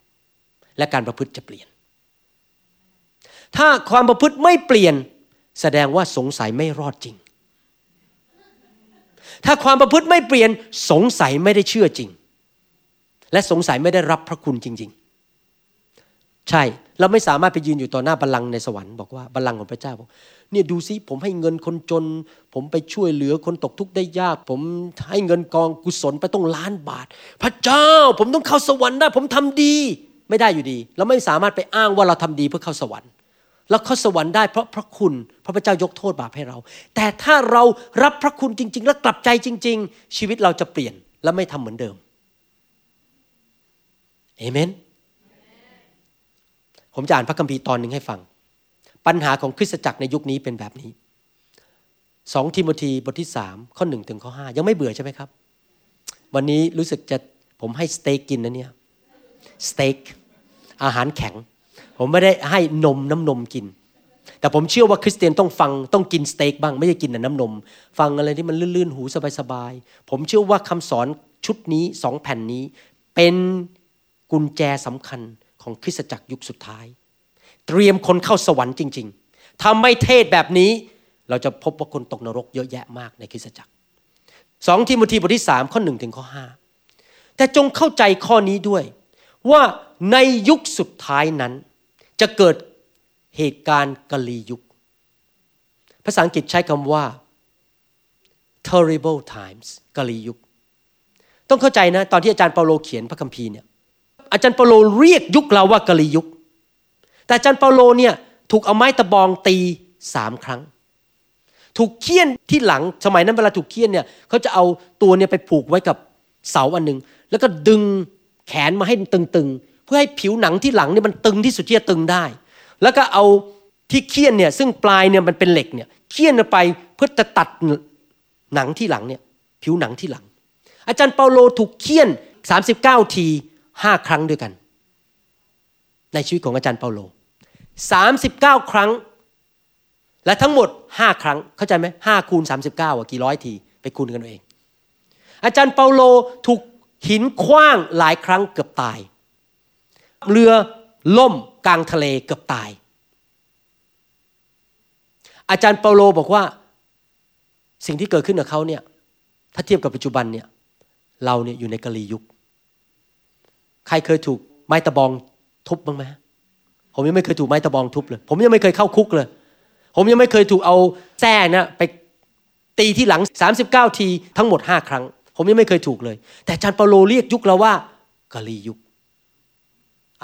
Speaker 3: และการประพฤติจะเปลี่ยน ถ้าความประพฤติไม่เปลี่ยน แสดงว่าสงสัยไม่รอดจริง ถ้าความประพฤติไม่เปลี่ยนสงสัยไม่ได้เชื่อจริง และสงสัยไม่ได้รับพระคุณจริง ๆ ใช่เราไม่สามารถไปยืนอยู่ต่อหน้าบัลลังก์ในสวรรค์บอกว่าบัลลังก์ของพระเจ้าบอกเนี่ยดูซิผมให้เงินคนจน ผมไปช่วยเหลือคนตกทุกข์ได้ยาก ผมให้เงินกองกุศลไปต้องล้านบาท พระเจ้า ผมต้องเข้าสวรรค์ได้ ผมทำดี ไม่ได้อยู่ดี เราไม่สามารถไปอ้างว่าเราทำดีเพื่อเข้าสวรรค์ เราเข้าสวรรค์ได้เพราะพระคุณ พระพเจ้ายกโทษบาปให้เรา แต่ถ้าเรารับพระคุณจริง ๆ และกลับใจจริง ๆ ชีวิตเราจะเปลี่ยนและไม่ทำเหมือนเดิมเอเมน ผมจะอ่านพระคัมภีร์ตอนหนึ่งให้ฟัง ปัญหาของคริสตจักรในยุคนี้เป็นแบบนี้สองทิโมธีบทที่สามข้อหนึ่งถึงข้อห้ายังไม่เบื่อใช่ไหมครับ วันนี้รู้สึกจะผมให้สเต็กกินนะเนี่ยสเต็กอาหารแข็ง ผมไม่ได้ให้นมน้ำนมกิน แต่ผมเชื่อว่าคริสเตียนต้องฟังต้องกินสเต็กบ้างไม่ใช่กินแต่น้ำนม ฟังอะไรที่มันลื่นๆ หูสบายๆ ผมเชื่อว่าคำสอนชุดนี้สองแผ่นนี้ เป็นกุญแจสำคัญของคริสตจักรยุคสุดท้าย เตรียมคนเข้าสวรรค์จริง ๆ ถ้าไม่เทศแบบนี้ เราจะพบว่าคนตกนรกเยอะแยะมากในคริสตจักรสองทิโมธีบทที่สามข้อหนึ่งถึงข้อห้าแต่จงเข้าใจข้อนี้ด้วย ว่าในยุคสุดท้ายนั้น จะเกิดเหตุการณ์กะลียุค ภาษาอังกฤษใช้คำว่า terrible times กะลียุค ต้องเข้าใจนะตอนที่อาจารย์เปาโลเขียนพระคัมภีร์เนี่ยอาจารย์เปาโลเรียกยุคเราว่ากะลียุค แต่อาจารย์เปาโลเนี่ยถูกเอาไม้ตะบองตีสามครั้ง ถูกเคี่ยนที่หลังสมัยนั้นเวลาถูกเคี่ยนเนี่ยเขาจะเอาตัวเนี่ยไปผูกไว้กับเสาอันหนึ่งแล้วก็ดึงแขนมาให้ตึงๆ เพื่อให้ผิวหนังที่หลังเนี่ยมันตึงที่สุดที่จะตึงได้ แล้วก็เอาที่เคี่ยนเนี่ยซึ่งปลายเนี่ยมันเป็นเหล็กเนี่ยเคี่ยนไปเพื่อจะตัดหนังที่หลังเนี่ยผิวหนังที่หลัง อาจารย์เปาโลถูกเคี่ยน 39 ทีห้าครั้งด้วยกัน ในชีวิตของอาจารย์เปาโล 39 ครั้ง และทั้งหมด 5 ครั้งเข้าใจไหมห้าคูณ 39อะกี่ร้อยทีไปคูณกันเอง อาจารย์เปาโลถูกหินคว้างหลายครั้งเกือบตาย เรือล่มกลางทะเลเกือบตาย อาจารย์เปาโลบอกว่า สิ่งที่เกิดขึ้นกับเขาเนี่ยถ้าเทียบกับปัจจุบันเนี่ยเราเนี่ยอยู่ในกะลียุค ใครเคยถูกไม้ตะบองทุบบ้างไหมผมยังไม่เคยถูกไม้ตะบองทุบเลย ผมยังไม่เคยเข้าคุกเลย ผมยังไม่เคยถูกเอาแส้นะไปตีที่หลัง 39 ทีทั้งหมด 5 ครั้ง ผมยังไม่เคยถูกเลย แต่อาจารย์เปาโลเรียกยุคเราว่ากะลียุค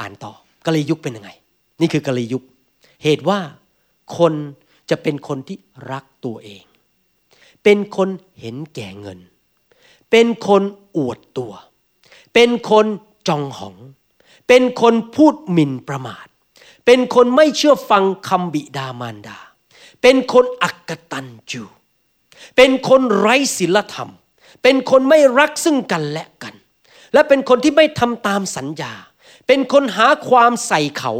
Speaker 3: อ่านต่อกะลียุคเป็นยังไง นี่คือกะลียุค เหตุว่าคนจะเป็นคนที่รักตัวเอง เป็นคนเห็นแก่เงิน เป็นคนอวดตัว เป็นคนจองหอง เป็นคนพูดหมิ่นประมาท เป็นคนไม่เชื่อฟังคำบิดามารดา เป็นคนอักตันจูเป็นคนไร้ศีลธรรม เป็นคนไม่รักซึ่งกันและกัน และเป็นคนที่ไม่ทำตามสัญญา เป็นคนหาความใส่เขา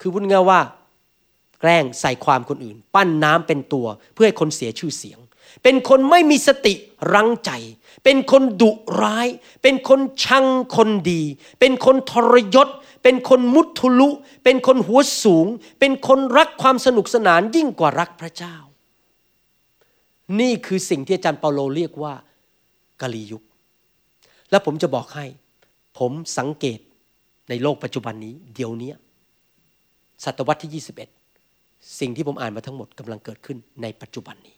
Speaker 3: คือพูดง่ายว่า แกล้งใส่ความคนอื่น ปั้นน้ำเป็นตัวเพื่อให้คนเสียชื่อเสียง เป็นคนไม่มีสติรังใจ เป็นคนดุร้าย เป็นคนชังคนดี เป็นคนทรยศ เป็นคนมุทุลุ เป็นคนหัวสูง เป็นคนรักความสนุกสนานยิ่งกว่ารักพระเจ้า นี่คือสิ่งที่อาจารย์เปาโลเรียกว่ากาลียุค และผมจะบอกให้ ผมสังเกต ในโลกปัจจุบันนี้ เดี๋ยวนี้ศตวรรษที่ 21 สิ่งที่ผมอ่านมาทั้งหมดกำลังเกิดขึ้นในปัจจุบันนี้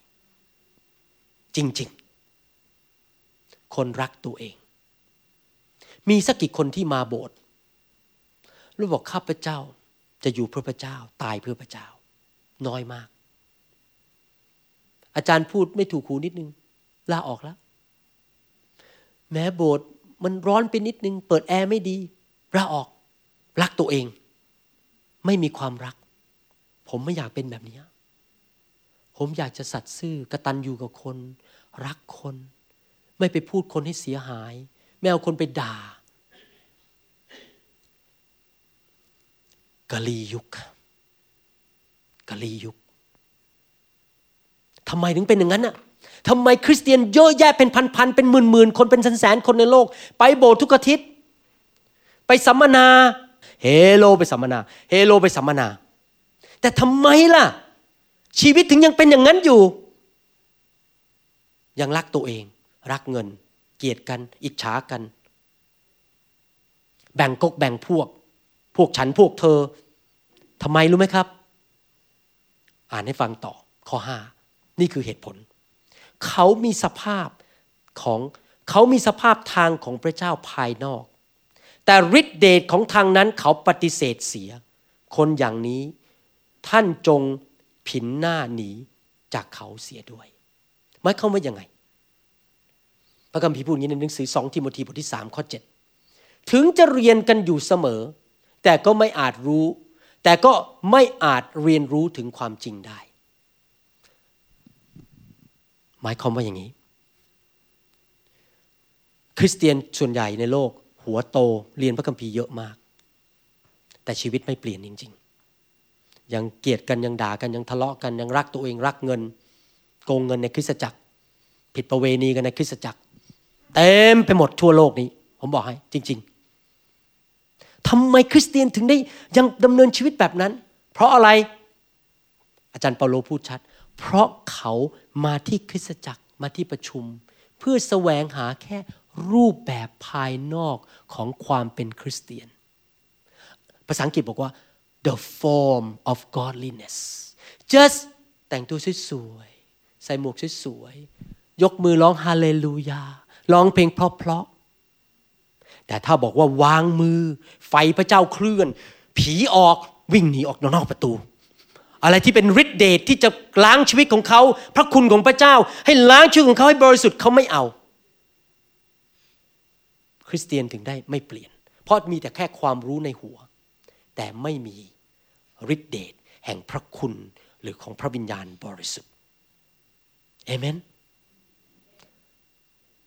Speaker 3: จริงๆ คนรักตัวเอง มีสักกี่คนที่มาโบสถ์รู้บอกข้าพเจ้าจะอยู่เพื่อพระเจ้า ตายเพื่อพระเจ้า น้อยมาก อาจารย์พูดไม่ถูกหูนิดนึงลาออกแล้ว แม้โบสถ์มันร้อนไปนิดนึง เปิดแอร์ไม่ดี ลาออกรักตัวเอง ไม่มีความรัก ผมไม่อยากเป็นแบบนี้ ผมอยากจะสัตย์ซื่อกระตันอยู่กับคน รักคน ไม่ไปพูดคนให้เสียหาย ไม่เอาคนไปด่ากะลียุคกะลียุคทำไมถึงเป็นอย่างนั้นน่ะทำไมคริสเตียนเยอะแยะเป็นพันๆเป็นหมื่นๆคนเป็นแสนๆคนในโลก ไปโบสถ์ทุกอาทิตย์ ไปสัมมนา เฮโลไปสัมมนา เฮโลไปสัมมนา แต่ทำไมล่ะ ชีวิตถึงยังเป็นอย่างนั้นอยู่ ยังรักตัวเอง รักเงิน เกลียดกัน อิจฉากัน แบ่งกกแบ่งพวก พวกฉันพวกเธอทำไมรู้ไหมครับ อ่านให้ฟังต่อข้อห้านี่คือเหตุผล เขามีสภาพของเขามีสภาพทางของพระเจ้าภายนอก แต่ฤทธิเดชของทางนั้นเขาปฏิเสธเสีย คนอย่างนี้ท่านจงผินหน้าหนีจากเขาเสียด้วยหมายความว่ายังไง พระคัมภีร์พูดอย่างนี้ในหนังสือสองทิโมธีบทที่สามข้อเจ็ดถึงจะเรียนกันอยู่เสมอ แต่ก็ไม่อาจรู้ แต่ก็ไม่อาจเรียนรู้ถึงความจริงได้ หมายความว่าอย่างนี้ คริสเตียนส่วนใหญ่ในโลก หัวโตเรียนพระคัมภีร์เยอะมาก แต่ชีวิตไม่เปลี่ยนจริง ๆ ยังเกลียดกันยังด่ากันยังทะเลาะกันยังรักตัวเองรักเงิน โกงเงินในคริสตจักร ผิดประเวณีกันในคริสตจักรเต็มไปหมดทั่วโลกนี้ ผมบอกให้จริง ๆทำไมคริสเตียนถึงได้ยังดำเนินชีวิตแบบนั้น เพราะอะไรอาจารย์เปาโลพูดชัด เพราะเขามาที่คริสตจักรมาที่ประชุม เพื่อแสวงหาแค่ รูปแบบภายนอกของความเป็นคริสเตียน ภาษาอังกฤษบอกว่า the form of godliness just แต่งตัวสวยๆ ใส่หมวกสวยๆ ยกมือร้องฮาเลลูยา ร้องเพลงเพราะๆ แต่ถ้าบอกว่าวางมือ ไฟพระเจ้าเคลื่อน ผีออกวิ่งหนีออกนอกประตู อะไรที่เป็นฤทธิเดชที่จะล้างชีวิตของเขา พระคุณของพระเจ้า ให้ล้างชีวิตของเขาให้บริสุทธิ์เขาไม่เอา คริสเตียนถึงได้ไม่เปลี่ยน เพราะมีแต่แค่ความรู้ในหัว แต่ไม่มีฤทธิเดชแห่งพระคุณหรือของพระวิญญาณบริสุทธิ์เอเมน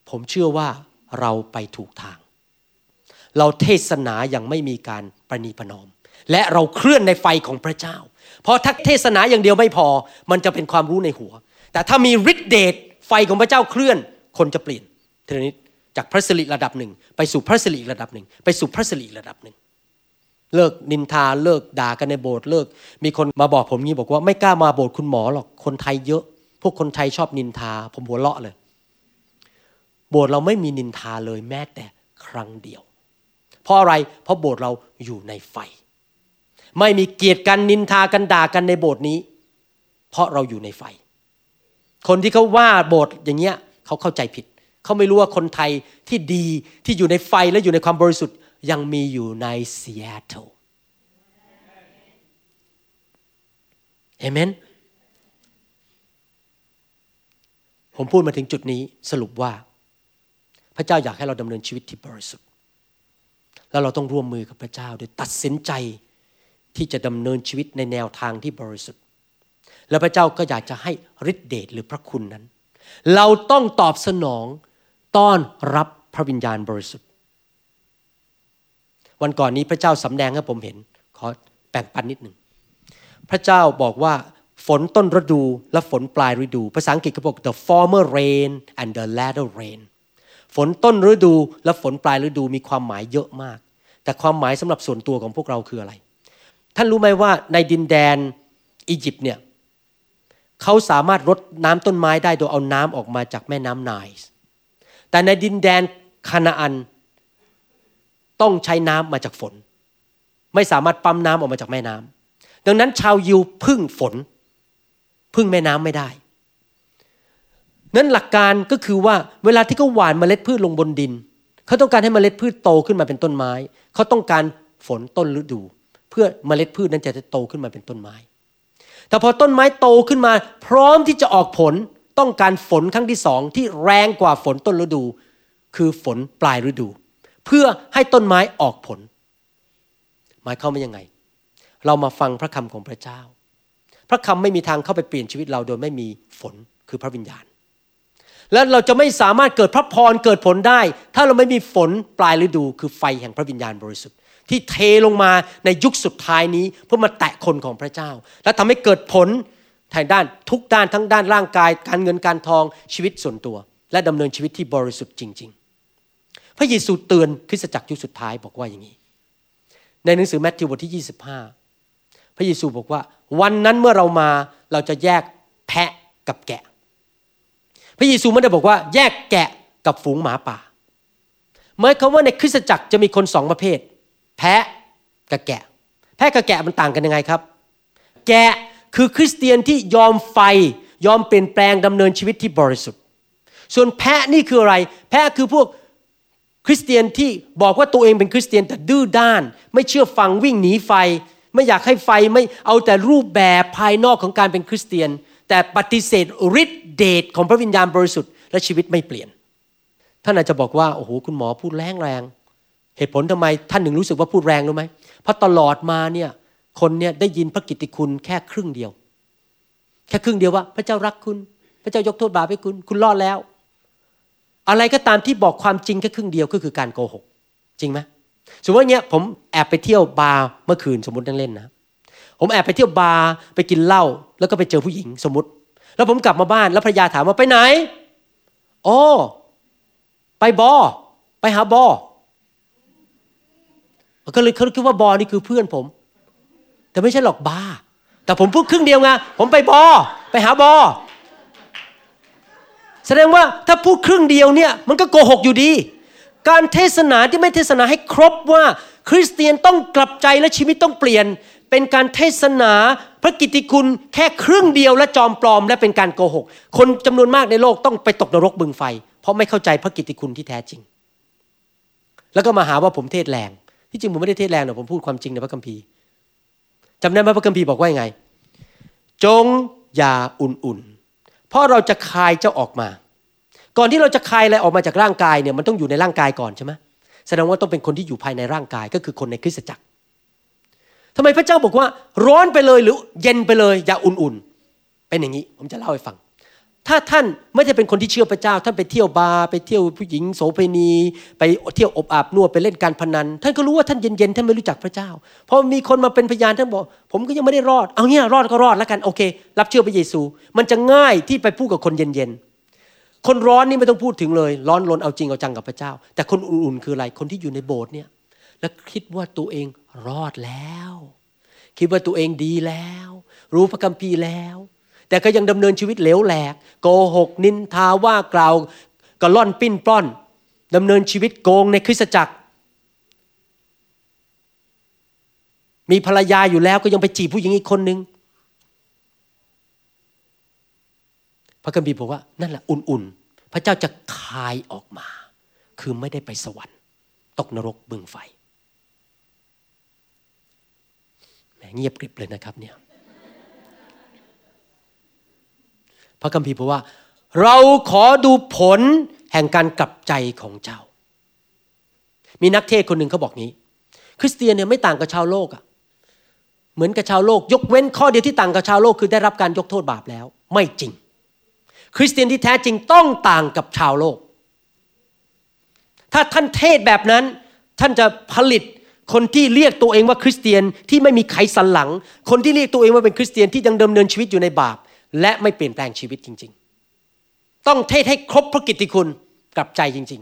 Speaker 3: ผมเชื่อว่าเราไปถูกทาง เราเทศนาอย่างไม่มีการประนีประนอม และเราเคลื่อนในไฟของพระเจ้า เพราะถ้าเทศนาอย่างเดียวไม่พอ มันจะเป็นความรู้ในหัว แต่ถ้ามีฤทธิเดชไฟของพระเจ้าเคลื่อน คนจะเปลี่ยนทีนี้ จากพระสิริระดับหนึ่ง ไปสู่พระสิริระดับหนึ่ง ไปสู่พระสิริระดับหนึ่ง เลิกนินทาเลิกด่ากันในโบสถ์เลิก มีคนมาบอกผมงี้บอกว่าไม่กล้ามาโบสถ์คุณหมอหรอกคนไทยเยอะ พวกคนไทยชอบนินทา ผมหัวเราะเลย โบสถ์เราไม่มีนินทาเลยแม้แต่ครั้งเดียว เพราะอะไรเพราะโบสถ์เราอยู่ในไฟ ไม่มีเกียรติกันนินทากันด่ากันในโบสถ์นี้ เพราะเราอยู่ในไฟ คนที่เขาว่าโบสถ์อย่างเงี้ยเขาเข้าใจผิด เขาไม่รู้ว่าคนไทยที่ดีที่อยู่ในไฟและอยู่ในความบริสุทธิ์ยังมีอยู่ในซีแอตเทิลเอเมน ผมพูดมาถึงจุดนี้สรุปว่า พระเจ้าอยากให้เราดำเนินชีวิตที่บริสุทธิ์ แล้วเราต้องร่วมมือกับพระเจ้าโดยตัดสินใจที่จะดำเนินชีวิตในแนวทางที่บริสุทธิ์ แล้วพระเจ้าก็อยากจะให้ฤทธิเดชหรือพระคุณนั้น เราต้องตอบสนอง ต้อนรับพระวิญญาณบริสุทธิ์ วันก่อนนี้พระเจ้าสำแดงให้ผมเห็น ขอแบ่งปันนิดหนึ่ง พระเจ้าบอกว่าฝนต้นฤดูและฝนปลายฤดู ภาษาอังกฤษเขาบอก the former rain and the latter rain ฝนต้นฤดูและฝนปลายฤดูมีความหมายเยอะมาก แต่ความหมายสำหรับส่วนตัวของพวกเราคืออะไร ท่านรู้ไหมว่าในดินแดนอียิปต์เนี่ยเขาสามารถรดน้ำต้นไม้ได้โดยเอาน้ำออกมาจากแม่น้ำไนล์ แต่ในดินแดนคานาอัน ต้องใช้น้ำมาจากฝน ไม่สามารถปั๊มน้ำออกมาจากแม่น้ำดังนั้นชาวยิวพึ่งฝน พึ่งแม่น้ำไม่ได้ นั้นหลักการก็คือว่าเวลาที่เขาหว่านเมล็ดพืชลงบนดิน เขาต้องการให้เมล็ดพืชโตขึ้นมาเป็นต้นไม้ เขาต้องการฝนต้นฤดู เพื่อเมล็ดพืชนั้นจะโตขึ้นมาเป็นต้นไม้ แต่พอต้นไม้โตขึ้นมา พร้อมที่จะออกผล ต้องการฝนครั้งที่สองที่แรงกว่าฝนต้นฤดู คือฝนปลายฤดู เพื่อให้ต้นไม้ออกผล หมายเข้ามายังไง เรามาฟังพระคำของพระเจ้า พระคำไม่มีทางเข้าไปเปลี่ยนชีวิตเราโดยไม่มีฝนคือพระวิญญาณ แล้วเราจะไม่สามารถเกิดพระพรเกิดผลได้ ถ้าเราไม่มีฝนปลายฤดู คือไฟแห่งพระวิญญาณบริสุทธิ์ที่เทลงมาในยุคสุดท้ายนี้เพื่อมาแตะคนของพระเจ้า และทำให้เกิดผล ทางด้านทุกด้านทั้งด้านร่างกาย การเงินการทองชีวิตส่วนตัว และดำเนินชีวิตที่บริสุทธิ์จริง ๆ พระเยซูเตือนคริสตจักรยุคสุดท้ายบอกว่าอย่างนี้ ในหนังสือแมทธิวบทที่ 25 พระเยซูบอกว่า วันนั้นเมื่อเรามาเราจะแยกแพะกับแกะ พระเยซูไม่ได้บอกว่า แยกแกะกับฝูงหมาป่าหมายความว่าในคริสตจักรจะมีคนสองประเภท แพะกับแกะ แพะกับแกะมันต่างกันยังไงครับ แกะ คือคริสเตียนที่ยอมไฟยอมเปลี่ยนแปลงดำเนินชีวิตที่บริสุทธิ์ ส่วนแพะนี่คืออะไร แพะคือพวกคริสเตียนที่บอกว่าตัวเองเป็นคริสเตียนแต่ดื้อด้าน ไม่เชื่อฟังวิ่งหนีไฟ ไม่อยากให้ไฟไม่เอาแต่รูปแบบภายนอกของการเป็นคริสเตียน แต่ปฏิเสธฤทธิเดชของพระวิญญาณบริสุทธิ์และชีวิตไม่เปลี่ยน ท่านอาจจะบอกว่าโอ้โหคุณหมอพูดแรงแรงเหตุผลทำไมท่านหนึ่งรู้สึกว่าพูดแรงรู้ไหมเพราะตลอดมาเนี่ย คนเนี่ยได้ยินพระกิตติคุณแค่ครึ่งเดียว แค่ครึ่งเดียวว่า พระเจ้ารักคุณ พระเจ้ายกโทษบาปให้คุณคุณรอดแล้ว อะไรก็ตามที่บอกความจริงแค่ครึ่งเดียวก็คือการโกหก จริงไหมสมมติว่าเนี้ยผมแอบไปเที่ยวบาร์เมื่อคืนสมมตินั่งเล่นนะผมแอบไปเที่ยวบาร์ไปกินเหล้าแล้วก็ไปเจอผู้หญิงสมมติ แล้วผมกลับมาบ้านแล้วภรรยาถามว่าไปไหนโอ๋อไปบอไปหาบอก็เลยเขาคิดว่าบอนี่คือเพื่อนผม แต่ไม่ใช่หรอกบ้า แต่ผมพูดครึ่งเดียวไงผมไปบอไปหาบอแสดงว่าถ้าพูดครึ่งเดียวเนี่ยมันก็โกหกอยู่ดี การเทศนาที่ไม่เทศนาให้ครบว่า คริสเตียนต้องกลับใจและชีวิตต้องเปลี่ยน เป็นการเทศนาพระกิตติคุณแค่ครึ่งเดียวและจอมปลอมและเป็นการโกหก คนจำนวนมากในโลกต้องไปตกนรกบึงไฟ เพราะไม่เข้าใจพระกิตติคุณที่แท้จริง แล้วก็มาหาว่าผมเทศแรง ที่จริงผมไม่ได้เทศแรงหรอกผมพูดความจริงในพระคัมภีร์ จำได้ไหมพระคัมภีร์บอกว่ายังไง จงอย่าอุ่นๆ เพราะเราจะคายเจ้าออกมา ก่อนที่เราจะคายอะไรออกมาจากร่างกายเนี่ยมันต้องอยู่ในร่างกายก่อนใช่ไหมแสดงว่าต้องเป็นคนที่อยู่ภายในร่างกายก็คือคนในคริสตจักรทำไมพระเจ้าบอกว่า ร้อนไปเลยหรือเย็นไปเลยอย่าอุ่นๆ เป็นอย่างนี้ ผมจะเล่าให้ฟัง ถ้าท่านไม่ได้เป็นคนที่เชื่อพระเจ้า ท่านไปเที่ยวบาร์ไปเที่ยวผู้หญิงโสเภณี ไปเที่ยวอบอาบนวดไปเล่นการพนัน ท่านก็รู้ว่าท่านเย็นๆท่านไม่รู้จักพระเจ้าพอมีคนมาเป็นพยานท่านบอก ผมก็ยังไม่ได้รอดเอาเงี้ยรอดก็รอดแล้วกันโอเค รับเชื่อพระเยซู มันจะง่ายที่ไปพูดกับคนเย็นๆคนร้อนนี่ไม่ต้องพูดถึงเลย ร้อนรนเอาจริงเอาจังกับพระเจ้า แต่คนอุ่นๆคืออะไรคนที่อยู่ในโบสถ์เนี่ยแล้วคิดว่าตัวเองรอดแล้ว คิดว่าตัวเองดีแล้ว รู้พระคัมภีร์แล้ว แต่ก็ยังดำเนินชีวิตเหลวแหลก โกหก นินทาว่ากล่าวกระล่อนปิ้นปล้อนดำเนินชีวิตโกงในคริสตจักร มีภรรยาอยู่แล้วก็ยังไปจีบผู้หญิงอีกคนนึงพระคัมภีร์บอกว่านั่นแหละอุ่นๆ พระเจ้าจะคายออกมา คือไม่ได้ไปสวรรค์ ตกนรกบึงไฟแหมเงียบกริบเลยนะครับเนี่ย พระคัมภีร์บอกว่า เราขอดูผลแห่งการกลับใจของเจ้า มีนักเทศคนหนึ่งเขาบอกงี้ คริสเตียนเนี่ยไม่ต่างกับชาวโลกอะเหมือนกับชาวโลก ยกเว้นข้อเดียวที่ต่างกับชาวโลกคือได้รับการยกโทษบาปแล้ว ไม่จริง คริสเตียนที่แท้จริงต้องต่างกับชาวโลก ถ้าท่านเทศแบบนั้นท่านจะผลิตคนที่เรียกตัวเองว่าคริสเตียนที่ไม่มีไขสันหลัง คนที่เรียกตัวเองว่าเป็นคริสเตียนที่ยังดำเนินชีวิตอยู่ในบาป และไม่เปลี่ยนแปลงชีวิตจริง ๆ ต้องเทศให้ครบพระกิตติคุณกลับใจจริง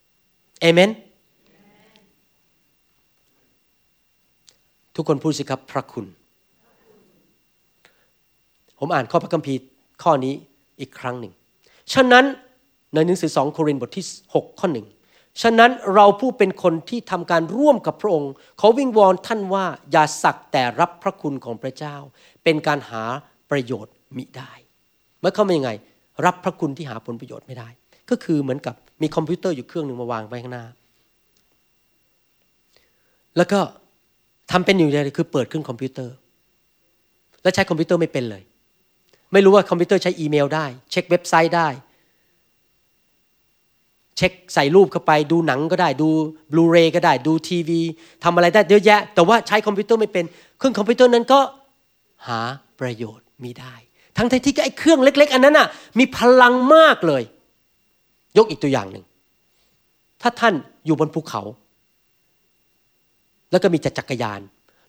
Speaker 3: ๆเอเมน ทุกคนพูดสิครับพระคุณ ผมอ่านข้อพระคัมภีร์ข้อนี้อีกครั้งหนึ่ง ฉะนั้นในหนังสือสองโครินธ์บทที่ 6 ข้อหนึ่งฉะนั้นเราผู้เป็นคนที่ทำการร่วมกับพระองค์ ขอวิงวอนท่านว่าอย่าสักแต่รับพระคุณของพระเจ้า เป็นการหาประโยชน์ มิได้เมื่อเข้าเป็นยังไง รับพระคุณที่หาผลประโยชน์ไม่ได้ ก็คือเหมือนกับมีคอมพิวเตอร์อยู่เครื่องหนึ่งมาวางไว้ข้างหน้า แล้วก็ทำเป็นอยู่อย่างไรคือเปิดเครื่องคอมพิวเตอร์ แล้วใช้คอมพิวเตอร์ไม่เป็นเลย ไม่รู้ว่าคอมพิวเตอร์ใช้อีเมลได้ เช็คเว็บไซต์ได้เช็คใส่รูปเข้าไปดูหนังก็ได้ดู Blu-ray ก็ได้ดูทีวีทำอะไรได้เยอะแยะ แต่ว่าใช้คอมพิวเตอร์ไม่เป็นเครื่องคอมพิวเตอร์นั้นก็หาประโยชน์มิได้ ทั้งที่ไอ้เครื่องเล็ก ๆ อันนั้นน่ะมีพลังมากเลย ยกอีกตัวอย่างหนึ่ง ถ้าท่านอยู่บนภูเขา แล้วก็มีจักรยาน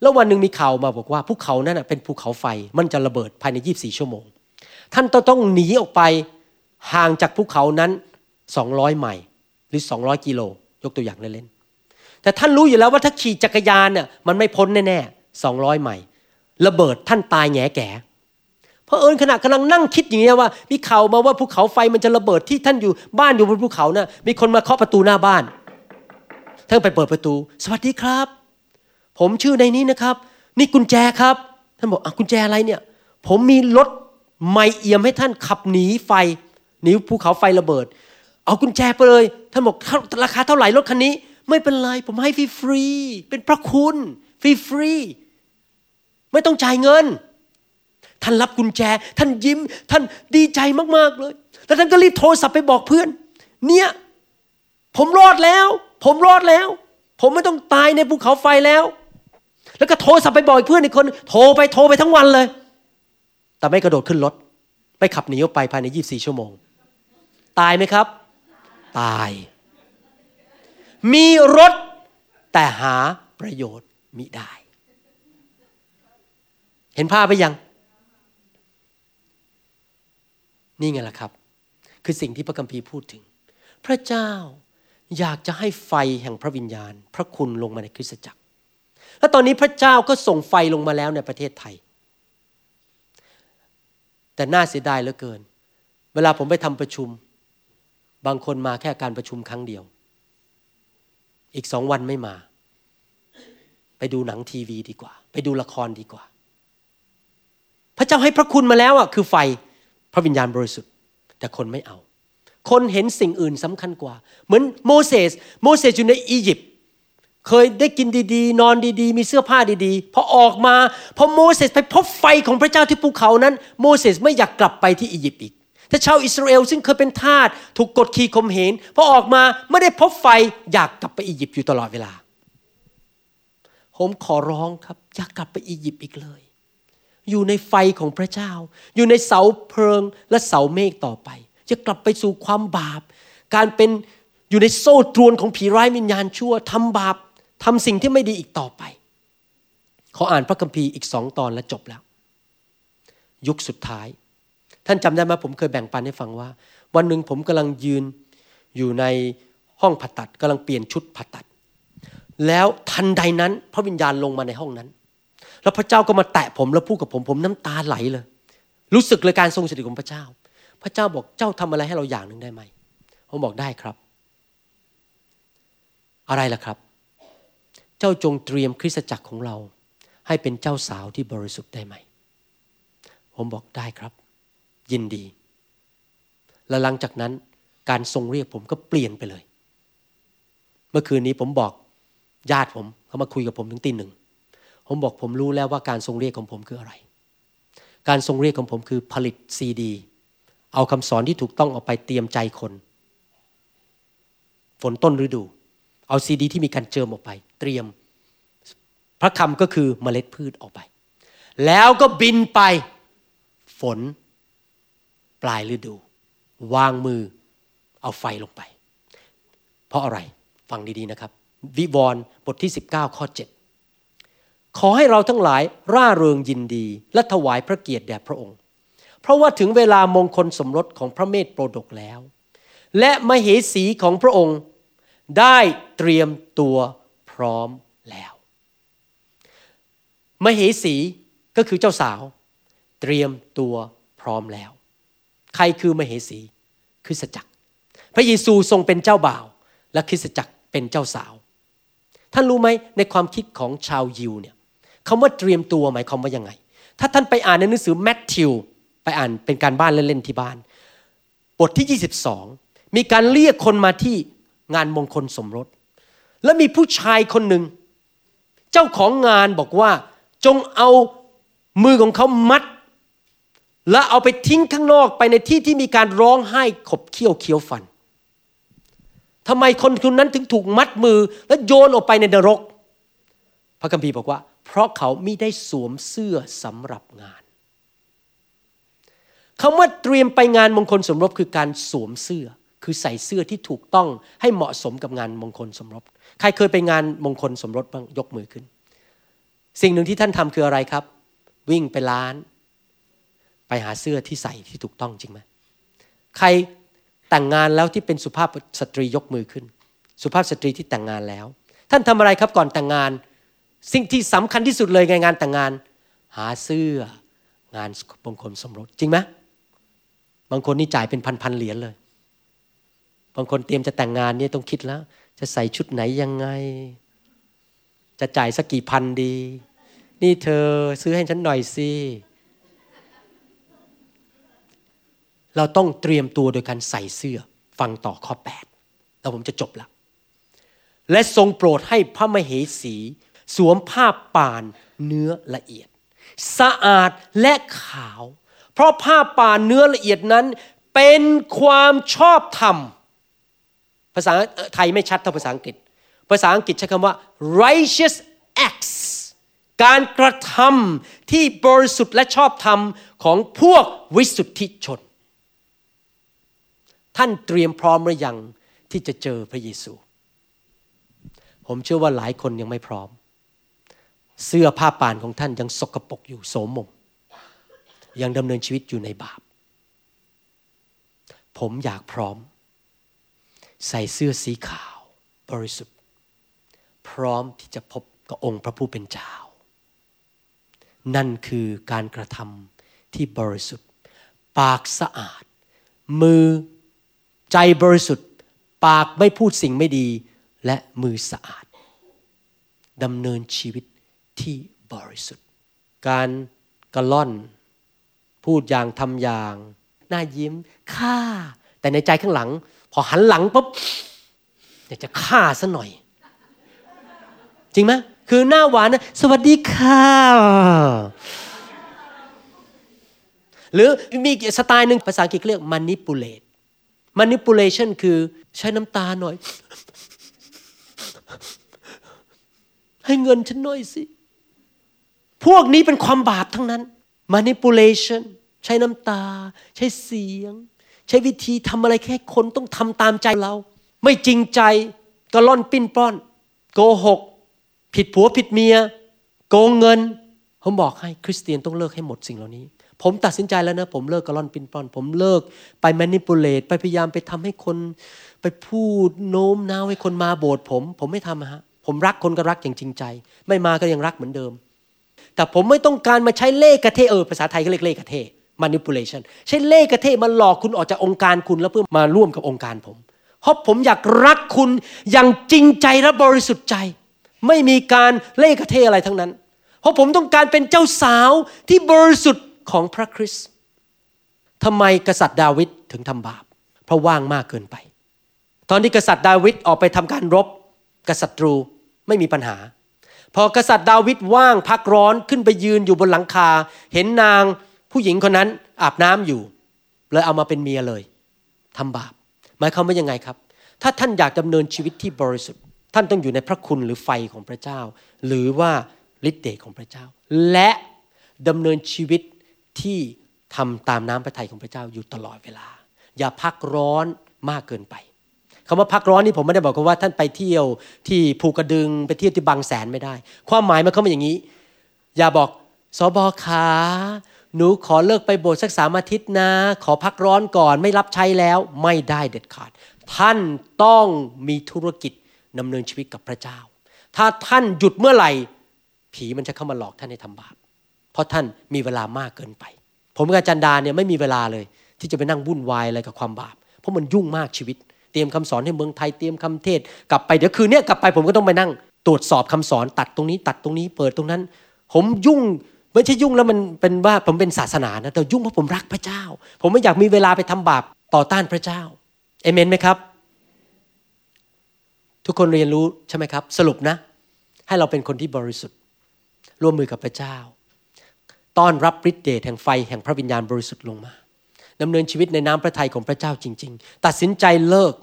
Speaker 3: แล้ววันหนึ่งมีข่าวมาบอกว่าภูเขานั้นเป็นภูเขาไฟ มันจะระเบิดภายใน 24 ชั่วโมง ท่านต้องหนีออกไปห่างจากภูเขานั้น 200 ไมล์หรือ 200 กิโล ยกตัวอย่างเล่นๆแต่ท่านรู้อยู่แล้วว่าถ้าขี่จักรยานเนี่ยมันไม่พ้นแน่ๆ200 ไมล์ระเบิดท่านตายแง่แก่ เพราะเอิญขณะกำลังนั่งคิดอย่างนี้ว่า มีข่าวมาว่าภูเขาไฟมันจะระเบิดที่ท่านอยู่บ้านอยู่บนภูเขานะ่ะมีคนมาเคาะประตูหน้าบ้านท่านไปเปิดประตู สวัสดีครับ ผมชื่อในนี้นะครับ นี่กุญแจครับ ท่านบอกอะกุญแจอะไรเนี่ย ผมมีรถไม่เอี่ยมให้ท่านขับหนีไฟหนีภูเขาไฟระเบิด เอากุญแจไปเลย ท่านบอกราคาเท่าไหร่รถคันนี้ ไม่เป็นไร ผมให้ฟรีๆเป็นพระคุณฟรีๆไม่ต้องจ่ายเงิน ท่านรับกุญแจ ท่านยิ้ม ท่านดีใจมากๆเลย แล้วท่านก็รีบโทรศัพท์ไปบอกเพื่อน เนี่ย ผมรอดแล้ว ผมรอดแล้ว ผมไม่ต้องตายในภูเขาไฟแล้ว แล้วก็โทรศัพท์ไปบอกเพื่อนอีกคน โทรไปโทรไปทั้งวันเลย แต่ไม่กระโดดขึ้นรถไปขับหนีออกไปภายใน 24 ชั่วโมง ตายไหมครับ ตาย มีรถแต่หาประโยชน์มิได้ เห็นภาพไปยัง นี่ไงล่ะครับ คือสิ่งที่พระคัมภีร์พูดถึง พระเจ้าอยากจะให้ไฟแห่งพระวิญญาณ พระคุณลงมาในคริสตจักร และตอนนี้พระเจ้าก็ส่งไฟลงมาแล้วในประเทศไทย แต่น่าเสียดายเหลือเกิน เวลาผมไปทำประชุม บางคนมาแค่การประชุมครั้งเดียว อีกสองวันไม่มา ไปดูหนังทีวีดีกว่า ไปดูละครดีกว่า พระเจ้าให้พระคุณมาแล้วอะคือไฟ พระวิญญาณบริสุทธิ์ แต่คนไม่เอา คนเห็นสิ่งอื่นสำคัญกว่า เหมือนโมเสสโมเสสอยู่ในอียิปต์เคยได้กินดีๆ นอนดีๆ มีเสื้อผ้าดีๆ พอออกมาพอโมเสสไปพบไฟของพระเจ้าที่ภูเขานั้น โมเสสไม่อยากกลับไปที่อียิปต์อีกถ้าชาวอิสราเอลซึ่งเคยเป็นทาสถูกกดขี่ข่มเหงพอออกมาไม่ได้พบไฟอยากกลับไปอียิปต์อยู่ตลอดเวลาผมขอร้องครับ อยากกลับไปอียิปต์อีกเลย อยู่ในไฟของพระเจ้า อยู่ในเสาเพลิงและเสาเมฆต่อไป จะกลับไปสู่ความบาป การเป็นอยู่ในโซ่ตรวนของผีร้ายวิญญาณชั่วทำบาปทำสิ่งที่ไม่ดีอีกต่อไป ขออ่านพระคัมภีร์อีกสองตอนและจบแล้ว ยุคสุดท้าย ท่านจำได้ไหมผมเคยแบ่งปันให้ฟังว่า วันหนึ่งผมกำลังยืนอยู่ในห้องผ่าตัดกำลังเปลี่ยนชุดผ่าตัด แล้วทันใดนั้นพระวิญญาณลงมาในห้องนั้น แล้วพระเจ้าก็มาแตะผมแล้วพูดกับผมผมน้ำตาไหลเลย รู้สึกเลยการทรงสถิตของพระเจ้า พระเจ้าบอกเจ้าทำอะไรให้เราอย่างหนึ่งได้ไหมผมบอกได้ครับ อะไรล่ะครับ เจ้าจงเตรียมคริสตจักรของเรา ให้เป็นเจ้าสาวที่บริสุทธิ์ได้ไหม ผมบอกได้ครับ ยินดี และหลังจากนั้นการทรงเรียกผมก็เปลี่ยนไปเลย เมื่อคืนนี้ผมบอกญาติผมเขามาคุยกับผมถึงตีหนึ่ง ผมบอกผมรู้แล้วว่าการทรงเรียกของผมคืออะไร การทรงเรียกของผมคือผลิตซีดี เอาคำสอนที่ถูกต้องออกไปเตรียมใจคน ฝนต้นฤดู เอาซีดี ที่มีการเจิมออกไป เตรียม พระคำก็คือเมล็ดพืชออกไป แล้วก็บินไป ฝน ปลายฤดู วางมือ เอาไฟลงไป เพราะอะไร ฟังดีๆนะครับ วิวรณ์บทที่ 19 ข้อ 7 ขอให้เราทั้งหลายร่าเริงยินดี และถวายพระเกียรติแด่พระองค์ เพราะว่าถึงเวลามงคลสมรสของพระเมธโปรดกแล้ว และมเหสีของพระองค์ได้เตรียมตัวพร้อมแล้ว มเหสีก็คือเจ้าสาว เตรียมตัวพร้อมแล้ว ใครคือมเหสีคริสตจักร พระเยซูทรงเป็นเจ้าบ่าว และคริสตจักรเป็นเจ้าสาว ท่านรู้ไหมในความคิดของชาวยิวเนี่ย คำว่าเตรียมตัวหมายความว่ายังไง ถ้าท่านไปอ่านในหนังสือแมทธิวไปอ่านเป็นการบ้านเล่นๆที่บ้าน บทที่ 22 มีการเรียกคนมาที่งานมงคลสมรส แล้วมีผู้ชายคนหนึ่ง เจ้าของงานบอกว่าจงเอามือของเขามัด และเอาไปทิ้งข้างนอกไปในที่ที่มีการร้องไห้ขบเคี้ยวเคี้ยวฟันทำไมคนคนนั้นถึงถูกมัดมือและโยนออกไปในนรก พระคัมภีร์บอกว่า ราะเขาไม่ได้สวมเสื้อสำหรับงานคำว่าเตรียมไปงานมงคลสมรสคือการสวมเสื้อ คือใส่เสื้อที่ถูกต้องให้เหมาะสมกับงานมงคลสมรส ใครเคยไปงานมงคลสมรสบ้างยกมือขึ้น สิ่งหนึ่งที่ท่านทำคืออะไรครับ วิ่งไปร้าน ไปหาเสื้อที่ใส่ที่ถูกต้องจริงไหมใครแต่งงานแล้วที่เป็นสุภาพสตรียกมือขึ้น สุภาพสตรีที่แต่งงานแล้ว ท่านทำอะไรครับก่อนแต่งงาน สิ่งที่สำคัญที่สุดเลยในงานแต่งงาน หาเสื้องานมงคลสมรสจริงไหมบางคนนี่จ่ายเป็นพันๆเหรียญเลย บางคนเตรียมจะแต่งงานเนี่ยต้องคิดแล้ว จะใส่ชุดไหนยังไง จะจ่ายสักกี่พันดี นี่เธอซื้อให้ฉันหน่อยสิเราต้องเตรียมตัวโดยการใส่เสื้อ ฟังต่อข้อ 8 แล้วผมจะจบละและทรงโปรดให้พระมเหสี สวมผ้าป่านเนื้อละเอียด สะอาดและขาว เพราะผ้าป่านเนื้อละเอียดนั้น เป็นความชอบธรรม ภาษาไทยไม่ชัดเท่าภาษาอังกฤษ ภาษาอังกฤษใช้คำว่า righteous acts การกระทำที่บริสุทธิ์และชอบธรรมของพวกวิสุทธิชน ท่านเตรียมพร้อมหรือยังที่จะเจอพระเยซู ผมเชื่อว่าหลายคนยังไม่พร้อม เสื้อผ้าป่านของท่านยังสกปรกอยู่โสมม ยังดำเนินชีวิตอยู่ในบาป ผมอยากพร้อม ใส่เสื้อสีขาวบริสุทธิ์ พร้อมที่จะพบกับองค์พระผู้เป็นเจ้า นั่นคือการกระทำที่บริสุทธิ์ ปากสะอาด มือใจบริสุทธิ์ ปากไม่พูดสิ่งไม่ดีและมือสะอาดดำเนินชีวิต ที่บริสุทธิ์ การกระล่อน พูดอย่างทำอย่าง หน้ายิ้มค่า แต่ในใจข้างหลัง พอหันหลังปุ๊บอยากจะฆ่าซะหน่อย จริงไหมคือหน้าหวานนะสวัสดีค่ะ หรือมีสไตล์หนึ่งภาษาอังกฤษเรียก manipulate manipulation คือใช้น้ำตาหน่อย ให้เงินฉันหน่อยสิ พวกนี้เป็นความบาปทั้งนั้น manipulation ใช้น้ำตา ใช้เสียง ใช้วิธีทำอะไรแค่คนต้องทำตามใจเรา ไม่จริงใจก็ล่อนปิ้นป้อน โกหก ผิดผัวผิดเมีย โกงเงิน ผมบอกให้คริสเตียนต้องเลิกให้หมดสิ่งเหล่านี้ ผมตัดสินใจแล้วนะ ผมเลิกกระล่อนปิ้นป้อน ผมเลิกไปแมนิปูเลตไปพยายามไปทำให้คน ไปพูดโน้มน้าวให้คนมาโบสถ์ผม ผมไม่ทำฮะผมรักคนก็รักอย่างจริงใจ ไม่มาก็ยังรักเหมือนเดิม แต่ผมไม่ต้องการมาใช้เล่กระเทเออภาษาไทยก็เรียกเล่กระเท manipulation ใช้เล่กระเทมาหลอกคุณออกจากองค์การคุณแล้วเพื่อมาร่วมกับองค์การผม เพราะผมอยากรักคุณอย่างจริงใจและบริสุทธิ์ใจ ไม่มีการเล่กระเทอะไรทั้งนั้น เพราะผมต้องการเป็นเจ้าสาวที่บริสุทธิ์ของพระคริสต์ทำไมกษัตริย์ดาวิดถึงทำบาป เพราะว่างมากเกินไป ตอนที่กษัตริย์ดาวิดออกไปทำการรบกับศัตรูไม่มีปัญหา พอกษัตริย์ดาวิดว่างพักร้อนขึ้นไปยืนอยู่บนหลังคา เห็นนางผู้หญิงคนนั้นอาบน้ำอยู่ เลยเอามาเป็นเมียเลยทำบาป หมายความว่ายังไงครับ ถ้าท่านอยากดำเนินชีวิตที่บริสุทธิ์ ท่านต้องอยู่ในพระคุณหรือไฟของพระเจ้า หรือว่าฤทธิ์เดชของพระเจ้า และดำเนินชีวิตที่ทำตามน้ำพระทัยของพระเจ้าอยู่ตลอดเวลา อย่าพักร้อนมากเกินไป คำว่าพักร้อนนี่ผมไม่ได้บอกว่าท่านไปเที่ยวที่ภูกระดึงไปเที่ยวที่บางแสนไม่ได้ ความหมายมันเข้าเป็นอย่างนี้ อย่าบอกสอบอขาหนูขอเลิกไปโบสถ์สักสามอาทิตย์นะ ขอพักร้อนก่อนไม่รับใช้แล้วไม่ได้เด็ดขาด ท่านต้องมีธุรกิจดำเนินชีวิตกับพระเจ้า ถ้าท่านหยุดเมื่อไหร่ ผีมันจะเข้ามาหลอกท่านให้ทำบาปเพราะท่านมีเวลามากเกินไป ผมกับจันดาเนี่ยไม่มีเวลาเลย ที่จะไปนั่งวุ่นวายอะไรกับความบาป เพราะมันยุ่งมากชีวิต ตรียมคำสอนให้เมืองไทยเตรียมคำเทศ กลับไปเดี๋ยวคืนนี้กลับไปผมก็ต้องไปนั่ง ตรวจสอบคำสอนตัดตรงนี้ ตัดตรงนี้เปิดตรงนั้น ผมยุ่งไม่ใช่ยุ่งแล้วมันเป็นว่าผมเป็นศาสนานะแต่ยุ่งเพราะผมรักพระเจ้า ผมไม่อยากมีเวลาไปทำบาปต่อต้านพระเจ้าเอเมนไหมครับ ทุกคนเรียนรู้ใช่ไหมครับ สรุปนะ ให้เราเป็นคนที่บริสุทธิ์ ร่วมมือกับพระเจ้า ต้อนรับฤทธิ์เดชแห่งไฟแห่งพระวิญญาณบริสุทธิ์ลงมา ดำเนินชีวิตในน้ำพระทัยของพระเจ้าจริง ๆ ตัดสินใจเลิก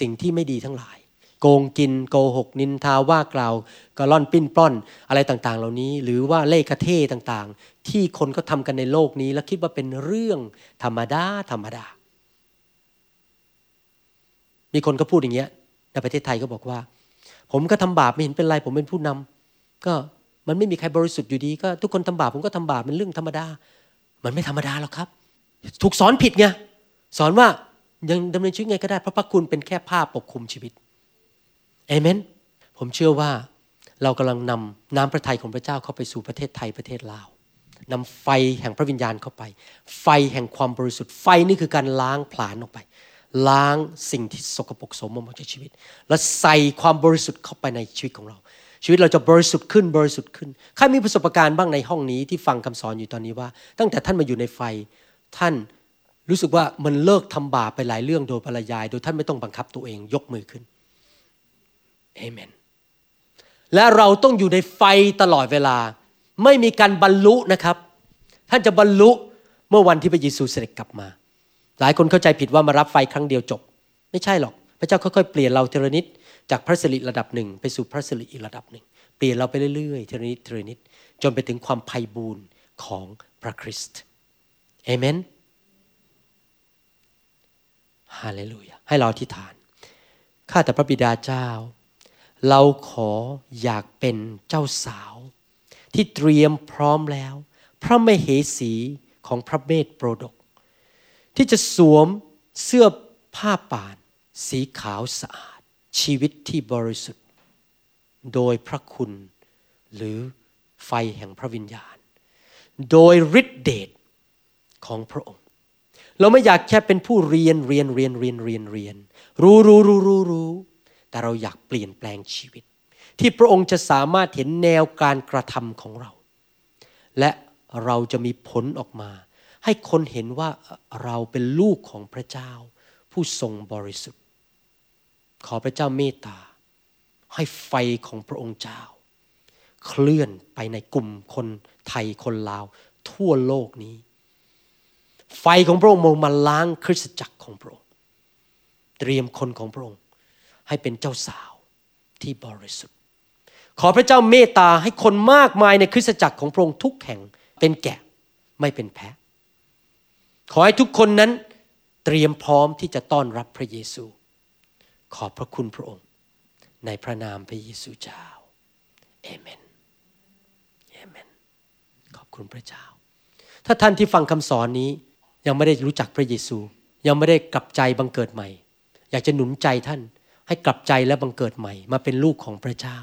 Speaker 3: สิ่งที่ไม่ดีทั้งหลาย โกงกินโกหก นินทาว่ากล่าวกระล่อนปิ้นปล้อนอะไรต่างๆ เหล่านี้ หรือว่าเล่ห์กระเท่ต่างๆ ที่คนก็ทำกันในโลกนี้ แล้วคิดว่าเป็นเรื่องธรรมดาธรรมดา มีคนก็พูดอย่างเงี้ยในประเทศไทยก็บอกว่า ผมก็ทำบาปไม่เห็นเป็นไรผมเป็นผู้นำก็มันไม่มีใครบริสุทธิ์อยู่ดีก็ทุกคนทำบาปผมก็ทำบาปเป็นเรื่องธรรมดา มันไม่ธรรมดาหรอกครับ ถูกสอนผิดไงสอนว่ายังดำเนินชีวิตไงก็ได้เพราะพระคุณเป็นแค่ผ้าปกคลุมชีวิตเอเมน ผมเชื่อว่าเรากำลังนำน้ำพระทัยของพระเจ้าเข้าไปสู่ประเทศไทยประเทศลาวนำไฟแห่งพระวิญญาณเข้าไป ไฟแห่งความบริสุทธิ์ ไฟนี่คือการล้างผลาญออกไป ล้างสิ่งที่สกปรกโสมมออกจากชีวิต และใส่ความบริสุทธิ์เข้าไปในชีวิตของเรา ชีวิตเราจะบริสุทธิ์ขึ้นบริสุทธิ์ขึ้นใครมีประสบการณ์บ้างในห้องนี้ที่ฟังคำสอนอยู่ตอนนี้ว่า ตั้งแต่ท่านมาอยู่ในไฟ ท่านรู้สึกว่ามันเลิกทำบาปไปหลายเรื่องโดยปรยาย โดยท่านไม่ต้องบังคับตัวเองยกมือขึ้นเอเมน และเราต้องอยู่ในไฟตลอดเวลา ไม่มีการบรรลุนะครับ ท่านจะบรรลุเมื่อวันที่พระเยซูเสด็จกลับมา หลายคนเข้าใจผิดว่ามารับไฟครั้งเดียวจบ ไม่ใช่หรอก พระเจ้าค่อยๆเปลี่ยนเราเทระนิดจากพระสิริระดับหนึ่งไปสู่พระสิริอีกระดับหนึ่งเปลี่ยนเราไปเรื่อยๆเทระนิดเทระนิดจนไปถึงความไพ่บูรณ์ของพระคริสต์ เอเมนฮาเลลูยาให้เราอธิษฐาน ข้าแต่พระบิดาเจ้า เราขออยากเป็นเจ้าสาว ที่เตรียมพร้อมแล้ว พระมเหสีของพระเมธโปรดก ที่จะสวมเสื้อผ้าป่าน สีขาวสะอาด ชีวิตที่บริสุทธิ์ โดยพระคุณ หรือไฟแห่งพระวิญญาณ โดยฤทธิเดช ของพระองค์ เราไม่อยากแค่เป็นผู้เรียนเรียนเรียนเรียนเรียนเรียน รู้รู้รู้รู้รู้แต่เราอยากเปลี่ยนแปลงชีวิต ที่พระองค์จะสามารถเห็นแนวการกระทำของเรา และเราจะมีผลออกมา ให้คนเห็นว่าเราเป็นลูกของพระเจ้า ผู้ทรงบริสุทธิ์ ขอพระเจ้าเมตตา ให้ไฟของพระองค์เจ้า เคลื่อนไปในกลุ่มคนไทยคนลาว ทั่วโลกนี้ ไฟของพระองค์มาล้างคริสตจักรของพระองค์ เตรียมคนของพระองค์ ให้เป็นเจ้าสาวที่บริสุทธิ์ ขอพระเจ้าเมตตาให้คนมากมายในคริสตจักรของพระองค์ทุกแห่งเป็นแกะไม่เป็นแพะ ขอให้ทุกคนนั้นเตรียมพร้อมที่จะต้อนรับพระเยซู ขอบพระคุณพระองค์ ในพระนามพระเยซูเจ้าเอเมนเอเมน ขอบคุณพระเจ้า ถ้าท่านที่ฟังคำสอนนี้ ยังไม่ได้รู้จักพระเยซู ยังไม่ได้กลับใจบังเกิดใหม่ อยากจะหนุนใจท่านให้กลับใจและบังเกิดใหม่ มาเป็นลูกของพระเจ้า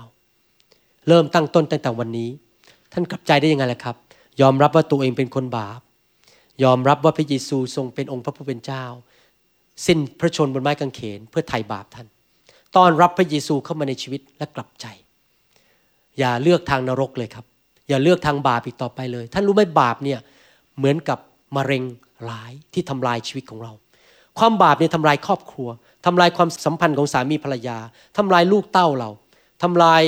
Speaker 3: เริ่มตั้งต้นตั้งแต่วันนี้ ท่านกลับใจได้ยังไงล่ะครับ ยอมรับว่าตัวเองเป็นคนบาป ยอมรับว่าพระเยซูทรงเป็นองค์พระผู้เป็นเจ้า สิ้นพระชนบนไม้กางเขนเพื่อไถ่บาปท่านต้อนรับพระเยซูเข้ามาในชีวิตและกลับใจ อย่าเลือกทางนรกเลยครับ อย่าเลือกทางบาปอีกต่อไปเลย ท่านรู้ไหมบาปเนี่ยเหมือนกับมะเร็ง ร้ายที่ทำลายชีวิตของเรา ความบาปเนี่ยทำลายครอบครัวทำลายความสัมพันธ์ของสามีภรรยาทำลายลูกเต้าเราทำลาย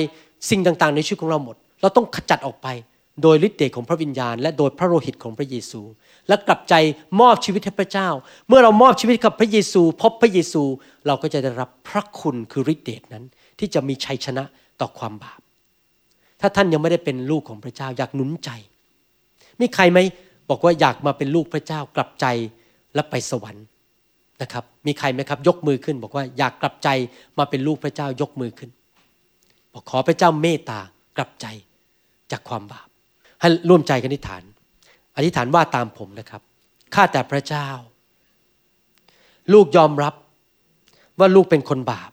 Speaker 3: สิ่งต่างๆ ในชีวิตของเราหมด เราต้องขจัดออกไป โดยฤทธิ์เดชของพระวิญญาณ และโดยพระโลหิตของพระเยซู และกลับใจมอบชีวิตให้พระเจ้า เมื่อเรามอบชีวิตกับพระเยซู พบพระเยซู เราก็จะได้รับพระคุณคือฤทธิ์เดชนั้น ที่จะมีชัยชนะต่อความบาป ถ้าท่านยังไม่ได้เป็นลูกของพระเจ้าอยากหนุนใจ มีใครไหม บอกว่าอยากมาเป็นลูกพระเจ้ากลับใจและไปสวรรค์นะครับ มีใครไหมครับ ยกมือขึ้น บอกว่าอยากกลับใจมาเป็นลูกพระเจ้ายกมือขึ้น บอกขอพระเจ้าเมตตากลับใจจากความบาปให้ร่วมใจกันอธิษฐาน อธิษฐานว่าตามผมนะครับข้าแต่พระเจ้า ลูกยอมรับว่าลูกเป็นคนบาป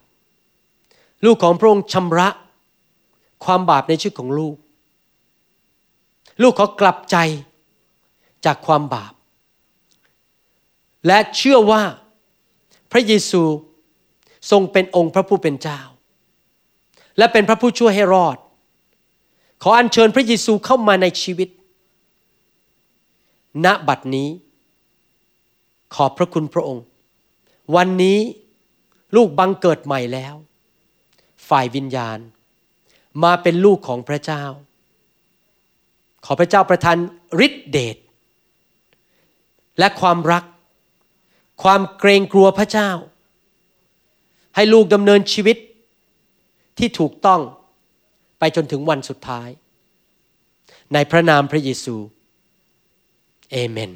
Speaker 3: ลูกของพระองค์ชำระความบาปในชีวิตของลูก ลูกขอกลับใจ จากความบาป และเชื่อว่าพระเยซูทรงเป็นองค์พระผู้เป็นเจ้า และเป็นพระผู้ช่วยให้รอด ขออัญเชิญพระเยซูเข้ามาในชีวิต ณบัดนี้ ขอบพระคุณพระองค์ วันนี้ลูกบังเกิดใหม่แล้ว ฝ่ายวิญญาณ มาเป็นลูกของพระเจ้า ขอพระเจ้าประทานฤทธิเดช และความรัก ความเกรงกลัวพระเจ้า ให้ลูกดำเนินชีวิตที่ถูกต้องไปจนถึงวันสุดท้าย ในพระนามพระเยซูเอเมน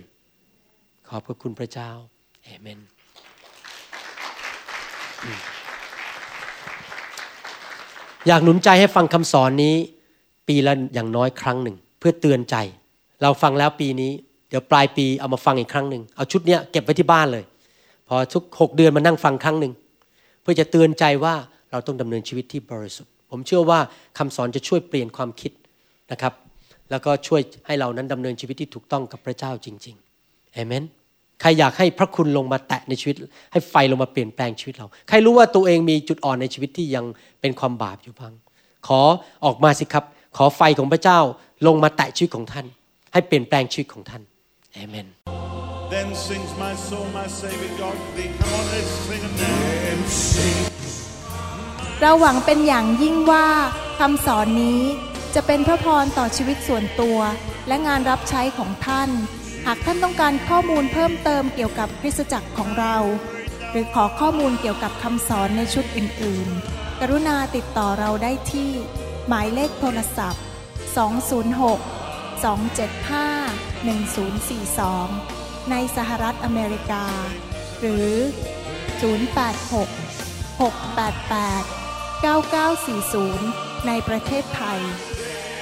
Speaker 3: ขอบพระคุณพระเจ้าเอเมน อยากหนุนใจให้ฟังคำสอนนี้ ปีละอย่างน้อยครั้งหนึ่ง เพื่อเตือนใจ เราฟังแล้วปีนี้ เดี๋ยวปลายปีเอามาฟังอีกครั้งหนึ่งเอาชุดเนี้ยเก็บไว้ที่บ้านเลย พอทุกหกเดือนมานั่งฟังครั้งหนึ่งเพื่อจะเตือนใจว่าเราต้องดำเนินชีวิตที่บริสุทธิ์ ผมเชื่อว่าคำสอนจะช่วยเปลี่ยนความคิดนะครับ แล้วก็ช่วยให้เรานั้นดำเนินชีวิตที่ถูกต้องกับพระเจ้าจริงๆเอเมนใครอยากให้พระคุณลงมาแตะในชีวิต ให้ไฟลงมาเปลี่ยนแปลงชีวิตเรา ใครรู้ว่าตัวเองมีจุดอ่อนในชีวิตที่ยังเป็นความบาปอยู่บ้าง ขอออกมาสิครับ ขอไฟของพระเจ้าลงมาแตะชีวิตของท่าน ให้เปลี่ยนแปลงชีวิตของท่าน เอเมน
Speaker 2: Then sings my soul, my Savior God to thee. Come on, let's sing it now. And sing.
Speaker 1: เราหวังเป็นอย่างยิ่งว่าคำสอนนี้จะเป็นพระพรต่อชีวิตส่วนตัว และงานรับใช้ของท่าน หากท่านต้องการข้อมูลเพิ่มเติมเกี่ยวกับคริสตจักรของเรา หรือขอข้อมูลเกี่ยวกับคำสอนในชุดอื่น ๆ กรุณาติดต่อเราได้ที่ หมายเลขโทรศัพท์ 206 275 1042 ในสหรัฐอเมริกา หรือ 086 688 9940 ในประเทศไทย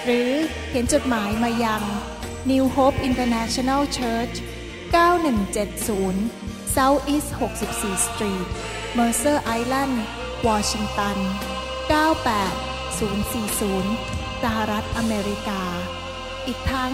Speaker 1: หรือเขียนจดหมายมายัง New Hope International Church 9170 South East 64 Street Mercer Island Washington 98040 สหรัฐอเมริกา อีกทั้ง